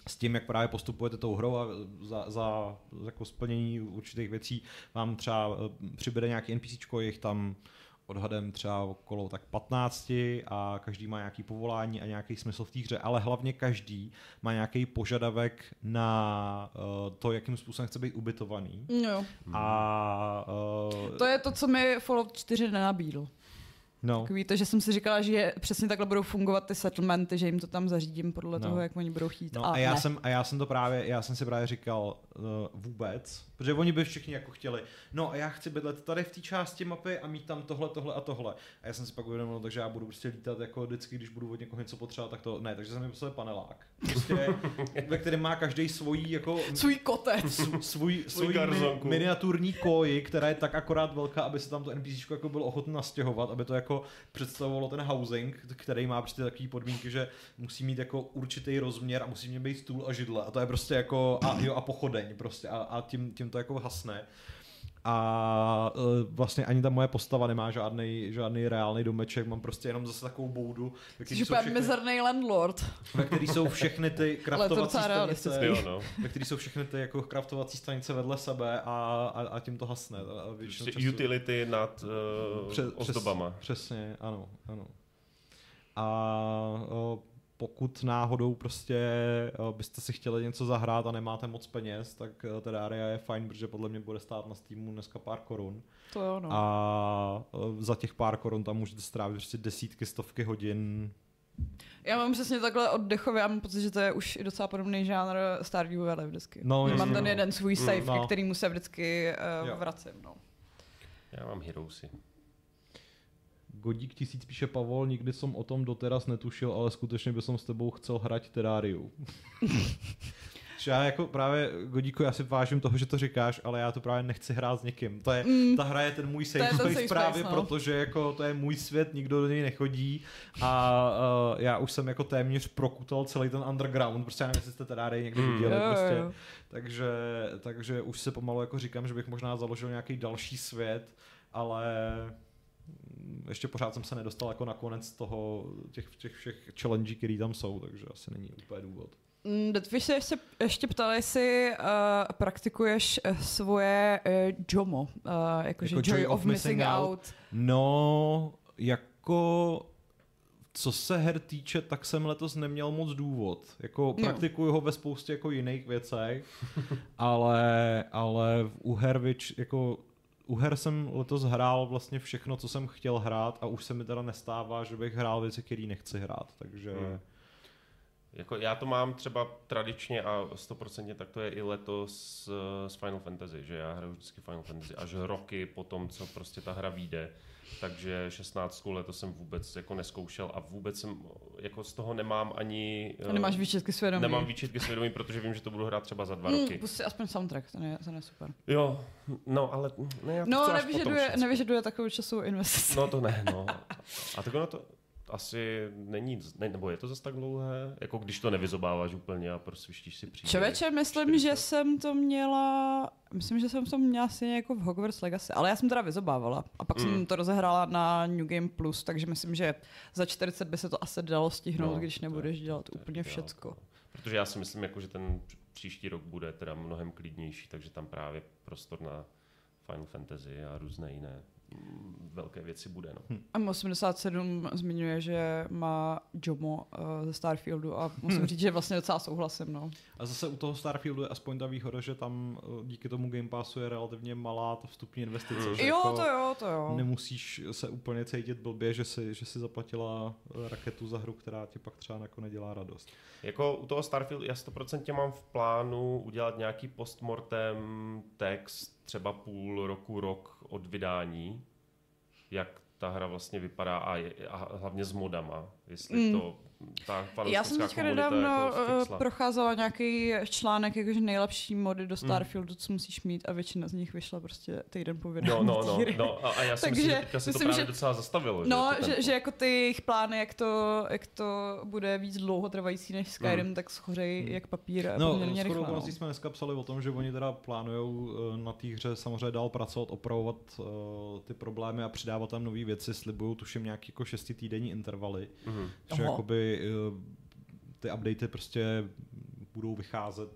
s tím, jak právě postupujete tou hrou a za, za jako splnění určitých věcí vám třeba uh, přibude nějaký NPCčko, jich tam odhadem třeba okolo tak 15 a každý má nějaký povolání a nějaký smysl v té hře, ale hlavně každý má nějaký požadavek na uh, to, jakým způsobem chce být ubytovaný. No. A uh, To je to, co mi Fallout 4 nenabídl. no, Takový to, že jsem si říkala, že je- přesně takhle budou fungovat ty settlementy, že jim to tam zařídím podle No. toho, jak oni budou chtít. No a, a já, ne. jsem, a já jsem to právě, já jsem si právě říkal uh, vůbec, protože oni by všichni jako chtěli, no a já chci bydlet tady v té části mapy a mít tam tohle, tohle a tohle. A já jsem si pak uvědomil, takže já budu prostě lítat jako vždycky, když budu od někoho něco potřebovat, tak to ne, takže jsem mi poslal panelák, prostě, ve kterém má každý svojí jako Svůj kotec. svůj, svůj, svůj mi, garzonku. miniaturní koji, která je tak akorát velká, aby se tam to NPC jako bylo ochotné nastěhovat, aby to jako představovalo ten housing, který má prostě takové podmínky, že musí mít jako určitý rozměr a musí mít být stůl a židle a to je prostě jako a, jo, a pochodeň prostě a, a tím, tím to jako hasne. A e, vlastně ani ta moje postava nemá žádný, žádný reálný domeček, mám prostě jenom zase takovou boudu, Jsi úplně všechny, mizerný landlord. ve který jsou všechny ty kraftovací stanice. Jo, no. ve který jsou všechny ty jako kraftovací stanice vedle sebe a, a, a tím to hasne. A času- utility nad uh, Pře- ozdobama. Přesně, ano, ano. A o, pokud náhodou prostě o, byste si chtěli něco zahrát a nemáte moc peněz, tak o, Terraria je fajn, protože podle mě bude stát na Steamu dneska pár korun. To jo, no. A o, za těch pár korun tam můžete strávit prostě desítky, stovky hodin. Já mám přesně takhle oddechově, já mám pocit, že to je už i docela podobný žánr Stardew Valley vždycky. No, mám ten no. jeden svůj save, Mm, no. no. ke kterýmu se vždycky uh, Jo. vracím. No. Já mám Heroesy. Godík tisíc píše Pavol, nikdy jsem o tom doteraz netušil, ale skutečně by som s tebou chcel hrať Terrariu. Že já jako právě, Godíku, já si vážím toho, že to říkáš, ale já to právě nechci hrát s někým. To je, Mm. ta hra je ten můj safe To je ten space safe právě no. protože jako to je můj svět, nikdo do něj nechodí a uh, já už jsem jako téměř prokutal celý ten underground, prostě já nevím, jestli jste Terrarii někdy Mm. viděli, Jo, prostě. jo. Takže, takže už se pomalu jako říkám, že bych možná založil nějaký další svět, ale mm, ještě pořád jsem se nedostal jako na konec toho, těch, těch všech challenge, který tam jsou, takže asi není úplně důvod. Mm, Vy se ještě, ještě ptali, jestli uh, praktikuješ uh, svoje uh, JOMO, uh, jakože Jako Joy of Missing Out. No, jako co se her týče, tak jsem letos neměl moc důvod. Jako Jo. praktikuju ho ve spoustě jako jiných věcech, ale, ale u her jako u her jsem letos hrál vlastně všechno, co jsem chtěl hrát a už se mi teda nestává, že bych hrál věci, které nechci hrát, takže... Hmm. Jako já to mám třeba tradičně a 100% tak to je i letos eh, s Final Fantasy, že já hraju vždycky Final Fantasy až roky po tom, co prostě ta hra vyjde. Takže 16 letos jsem vůbec jako neskoušel a vůbec jsem jako z toho nemám ani... A nemáš výčetky svědomí. Nemám výčitky svědomí, protože vím, že to budu hrát třeba za dva Mm, roky. pust si aspoň soundtrack, ten je, ten je super. Jo, no ale ne, já to No, nevyžaduje, nevyžaduje takovou časovou investici. No to ne, no. A tak ono to asi není, ne, nebo je to zase tak dlouhé? Jako když to nevyzobáváš úplně a prosvištíš si příběh. Člověče, myslím, 40. že jsem to měla, myslím, že jsem to měla asi jako v Hogwarts Legacy, ale já jsem teda vyzobávala a pak Mm. jsem to rozehrála na New Game Plus, takže myslím, že za 40 by se to asi dalo stihnout, No, když to je- nebudeš dělat je úplně ideál, všecko. no. Protože já si myslím, jako, že ten příští rok bude teda mnohem klidnější, takže tam právě prostor na Final Fantasy a různé jiné velké věci bude. No. M87 zmiňuje, že má Jomo uh, ze Starfieldu a musím Hmm. říct, že vlastně docela souhlasím. No. A zase u toho Starfieldu je aspoň ta výhoda, že tam eh, díky tomu Game Passu je relativně malá ta vstupní investice. Mm. že Jo, jako to jo, to jo. Nemusíš se úplně cítit blbě, že si, že si zaplatila eh, raketu za hru, která ti pak třeba jako nedělá radost. Jako u toho Starfield já 100% mám v plánu udělat nějaký postmortem text třeba půl roku, rok od vydání, jak ta hra vlastně vypadá a, je, a hlavně s modama, jestli Mm. to ta Já jsem teďka nedávno jako procházela nějaký článek, jakože nejlepší mody do Starfieldu, co musíš mít a většina z nich vyšla prostě týden po vydání No, no, no, no, a, a já si Takže myslím, že teďka se to myslím, právě že- docela zastavilo. No, to že, tempo. že jako ty jejich plány, jak to, jak to bude víc dlouho trvající než Skyrim, Mm. tak schořej jak papír a No, poměrně rychle. No. jsme dneska psali o tom, že oni teda plánují na té hře samozřejmě dál pracovat, opravovat uh, ty problémy a přidávat tam nové věci, slibují tuším nějaký jako šestitýdenní intervaly, Mhm. že jakoby uh, ty updaty prostě budou vycházet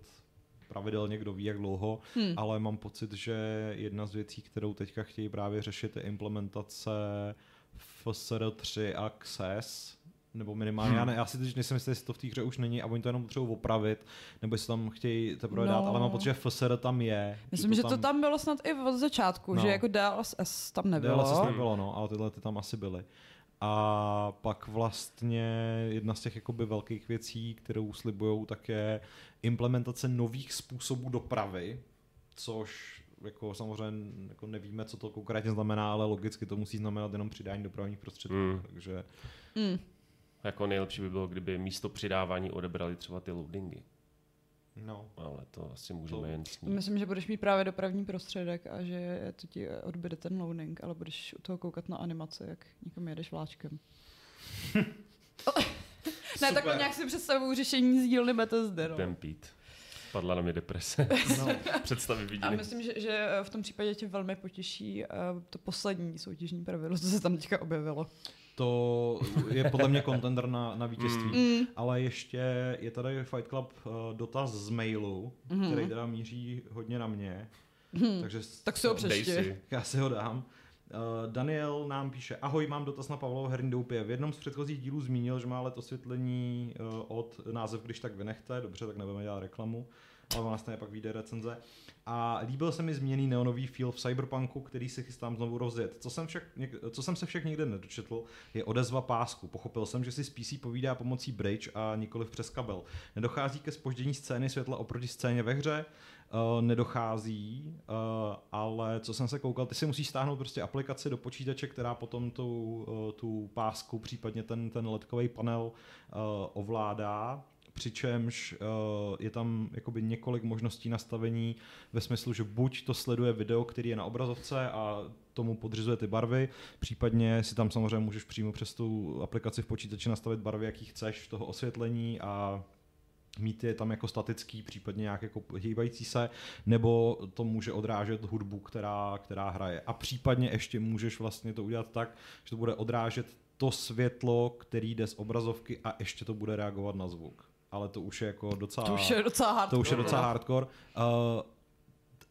pravidelně, kdo ví jak dlouho, Hmm. ale mám pocit, že jedna z věcí, kterou teďka chtějí právě řešit, je implementace FSR 3 Access, nebo minimálně, Hmm. já, ne, já si teď nejsem jistý, jestli to v té hře už není a oni to jenom potřebují opravit, nebo jestli tam chtějí teprve No. dát, ale mám pocit, že FSR tam je. Myslím, že to tam bylo snad i od začátku, No. že jako DLSS tam nebylo. DLSS nebylo, no, ale tyhle ty tam asi byly. A pak vlastně jedna z těch jakoby velkých věcí, kterou slibují, tak je implementace nových způsobů dopravy, což jako samozřejmě jako nevíme, co to konkrétně znamená, ale logicky to musí znamenat jenom přidání dopravních prostředků. Mm. Takže Mm. Jako nejlepší by bylo, kdyby místo přidávání odebrali třeba ty loadingy. No. Ale to asi můžeme To- jen snít. Myslím, že budeš mít právě dopravní prostředek a že to ti odbyde ten loading, ale budeš u toho koukat na animace, jak někam jedeš vláčkem. ne, takhle nějak si představuju řešení z dílny Bethesda. No. Jdem pít. Padla na mě deprese. no. Představy A vidiny. myslím, že, že v tom případě tě velmi potěší eh, to poslední soutěžní pravidlo, co se tam teďka objevilo. To je podle mě contender na, na vítězství. Mm. Ale ještě je tady Fight Club uh, dotaz z mailu, Mhm. který teda míří hodně na mě. Hmm. Takže Tak si ho přečti. si. Já si ho dám. Uh, Daniel nám píše, ahoj, mám dotaz na Pavlovo herní doupě. V jednom z předchozích dílů zmínil, že má let osvětlení uh, od název Když tak vynechte, dobře, tak nebudeme dělat reklamu, ale vlastně pak vyjde recenze. A líbil se mi změný neonový feel v Cyberpunku, který si chystám znovu rozjet. Co jsem, však, co jsem se však nikde nedočetl, je odezva pásku. Pochopil jsem, že si z PC povídá pomocí bridge a nikoliv přes kabel. Nedochází ke spoždění scény světla oproti scéně ve hře, Uh, nedochází, uh, ale co jsem se koukal, ty si musíš stáhnout prostě aplikaci do počítače, která potom tu, uh, tu pásku, případně ten, ten ledkový panel uh, ovládá, přičemž uh, je tam jakoby několik možností nastavení ve smyslu, že buď to sleduje video, který je na obrazovce a tomu podřizuje ty barvy, případně si tam samozřejmě můžeš přímo přes tu aplikaci v počítači nastavit barvy, jaký chceš toho osvětlení a mít je tam jako statický, případně nějak jako hýbající se, nebo to může odrážet hudbu, která, která hraje. A případně ještě můžeš vlastně to udělat tak, že to bude odrážet to světlo, který jde z obrazovky a ještě to bude reagovat na zvuk. Ale to už je jako docela... To už je docela hardcore. To už je no. docela hardcore. Uh,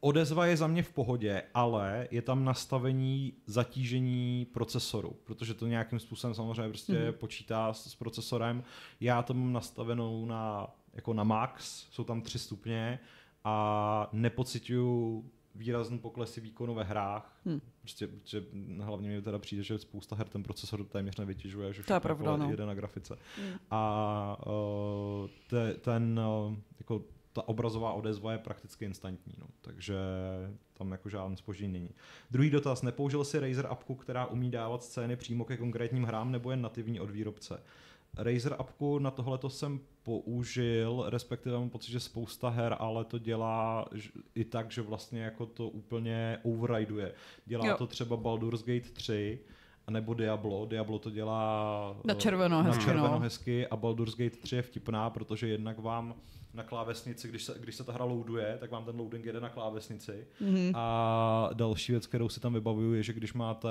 odezva je za mě v pohodě, ale je tam nastavení zatížení procesoru, protože to nějakým způsobem samozřejmě prostě Mhm. mm-hmm. počítá s, s procesorem. Já to mám nastavenou na, jako na max, jsou tam tři stupně a nepocituju výrazný poklesy výkonu ve hrách. Hm. Prostě, že hlavně mi teda přijde, že spousta her ten procesor téměř nevytěžuje, že To je pravda, no. jede na grafice. Mm. A uh, te, ten, uh, jako ta obrazová odezva je prakticky instantní, no. takže tam jako žádný spoždění není. Druhý dotaz, nepoužil si Razer appku, která umí dávat scény přímo ke konkrétním hrám, nebo je nativní od výrobce? Razer appku na tohleto jsem použil, respektive mám pocit, že spousta her, ale to dělá i tak, že vlastně jako to úplně overrideuje. Dělá Jo. to třeba Baldur's Gate 3, nebo Diablo. Diablo to dělá Na eh, červeno na hezky, červeno no. hezky a Baldur's Gate 3 je vtipná, protože jednak vám na klávesnici, když se, když se ta hra loaduje, tak vám ten loading jede na klávesnici. Mhm. A další věc, kterou si tam vybavuju, je, že když máte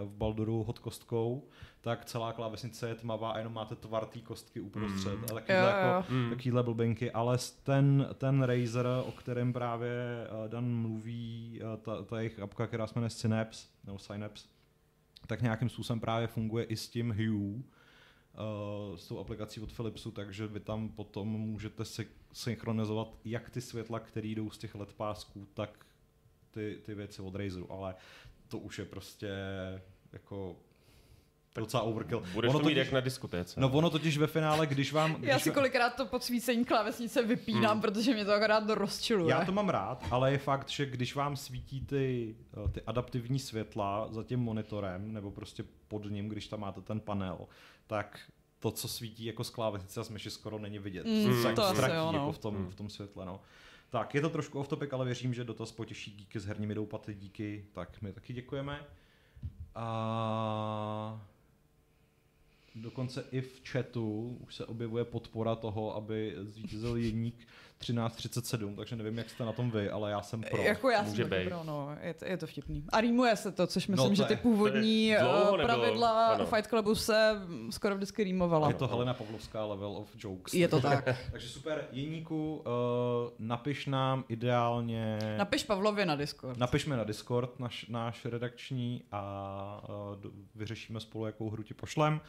v Balduru hod kostkou, tak celá klávesnice je tmavá a jenom máte tvar té kostky uprostřed. Mm. A takovýhle, Jo, jako. Mm. takovýhle blbinky, ale ten, ten Razer, o kterém právě eh, Dan mluví, eh, ta, ta jejich apka, která se jmenuje Synapse, nebo Synapse, tak nějakým způsobem právě funguje i s tím Hue, s tou aplikací od Philipsu, takže vy tam potom můžete si synchronizovat jak ty světla, které jdou z těch LED pásků, tak ty, ty věci od Razeru, ale to už je prostě jako docela overkill. Budeš ono to mít totiž, jak na diskotéce. No ono totiž ve finále, když vám... Když Já si kolikrát to podsvícení klávesnice vypínám, Hmm. protože mě to akorát rozčiluje. Já to mám rád, ale je fakt, že když vám svítí ty, eh, ty adaptivní světla za tím monitorem, nebo prostě pod ním, když tam máte ten panel, tak to, co svítí jako z klávesnice a smyši, skoro není vidět. Mm, se to asi ztratí jo, no. jako v tom, Mm. v tom světle. No. Tak, je to trošku off topic, ale věřím, že dotaz potěší díky s herními doupaty, díky, tak my taky děkujeme. A dokonce i v chatu už se objevuje podpora toho, aby zvítězil jedník 1337, takže nevím, jak jste na tom vy, ale já jsem pro. Jako já Může jsem být. pro, no, je to, je to vtipný. A rýmuje se to, což No, myslím, to že ty původní eh, nebylo, pravidla ano. Fight Clubu se skoro vždycky rýmovala. Je to Helena Pavlovská level of jokes. Je to tak. Takže super, Jeníku, uh, napiš nám ideálně... Napiš Pavlovi na Discord. Napiš mi na Discord, naš, náš redakční, a uh, do- vyřešíme spolu, jakou hru ti pošlem.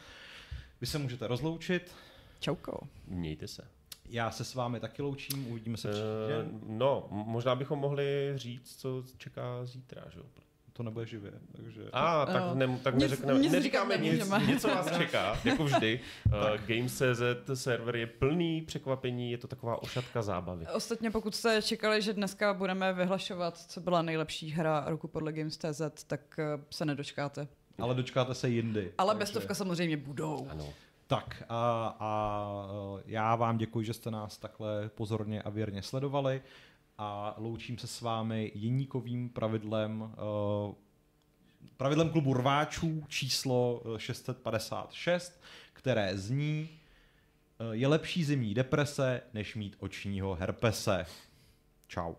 Vy se můžete rozloučit. Čauko. Mějte se. Já se s vámi taky loučím, uvidíme se Eh, příště. no, m- možná bychom mohli říct, co čeká zítra, že jo? To nebude živě, takže... A, ah, tak, Jo. ne, tak Nic- neřekneme, nic neříkáme nic, něco vás čeká, jako vždy. Uh, Games.cz server je plný překvapení, je to taková ošatka zábavy. Ostatně pokud jste čekali, že dneska budeme vyhlašovat, co byla nejlepší hra roku podle Games.cz, tak eh, se nedočkáte. Ale dočkáte se jindy. Ale takže- bestovka samozřejmě budou. Ano. Tak a, a eh, já vám děkuji, že jste nás takhle pozorně a věrně sledovali a loučím se s vámi jeníkovým pravidlem eh, pravidlem klubu rváčů číslo eh, 656, které zní je lepší zimní deprese, než mít očního herpese. Čau.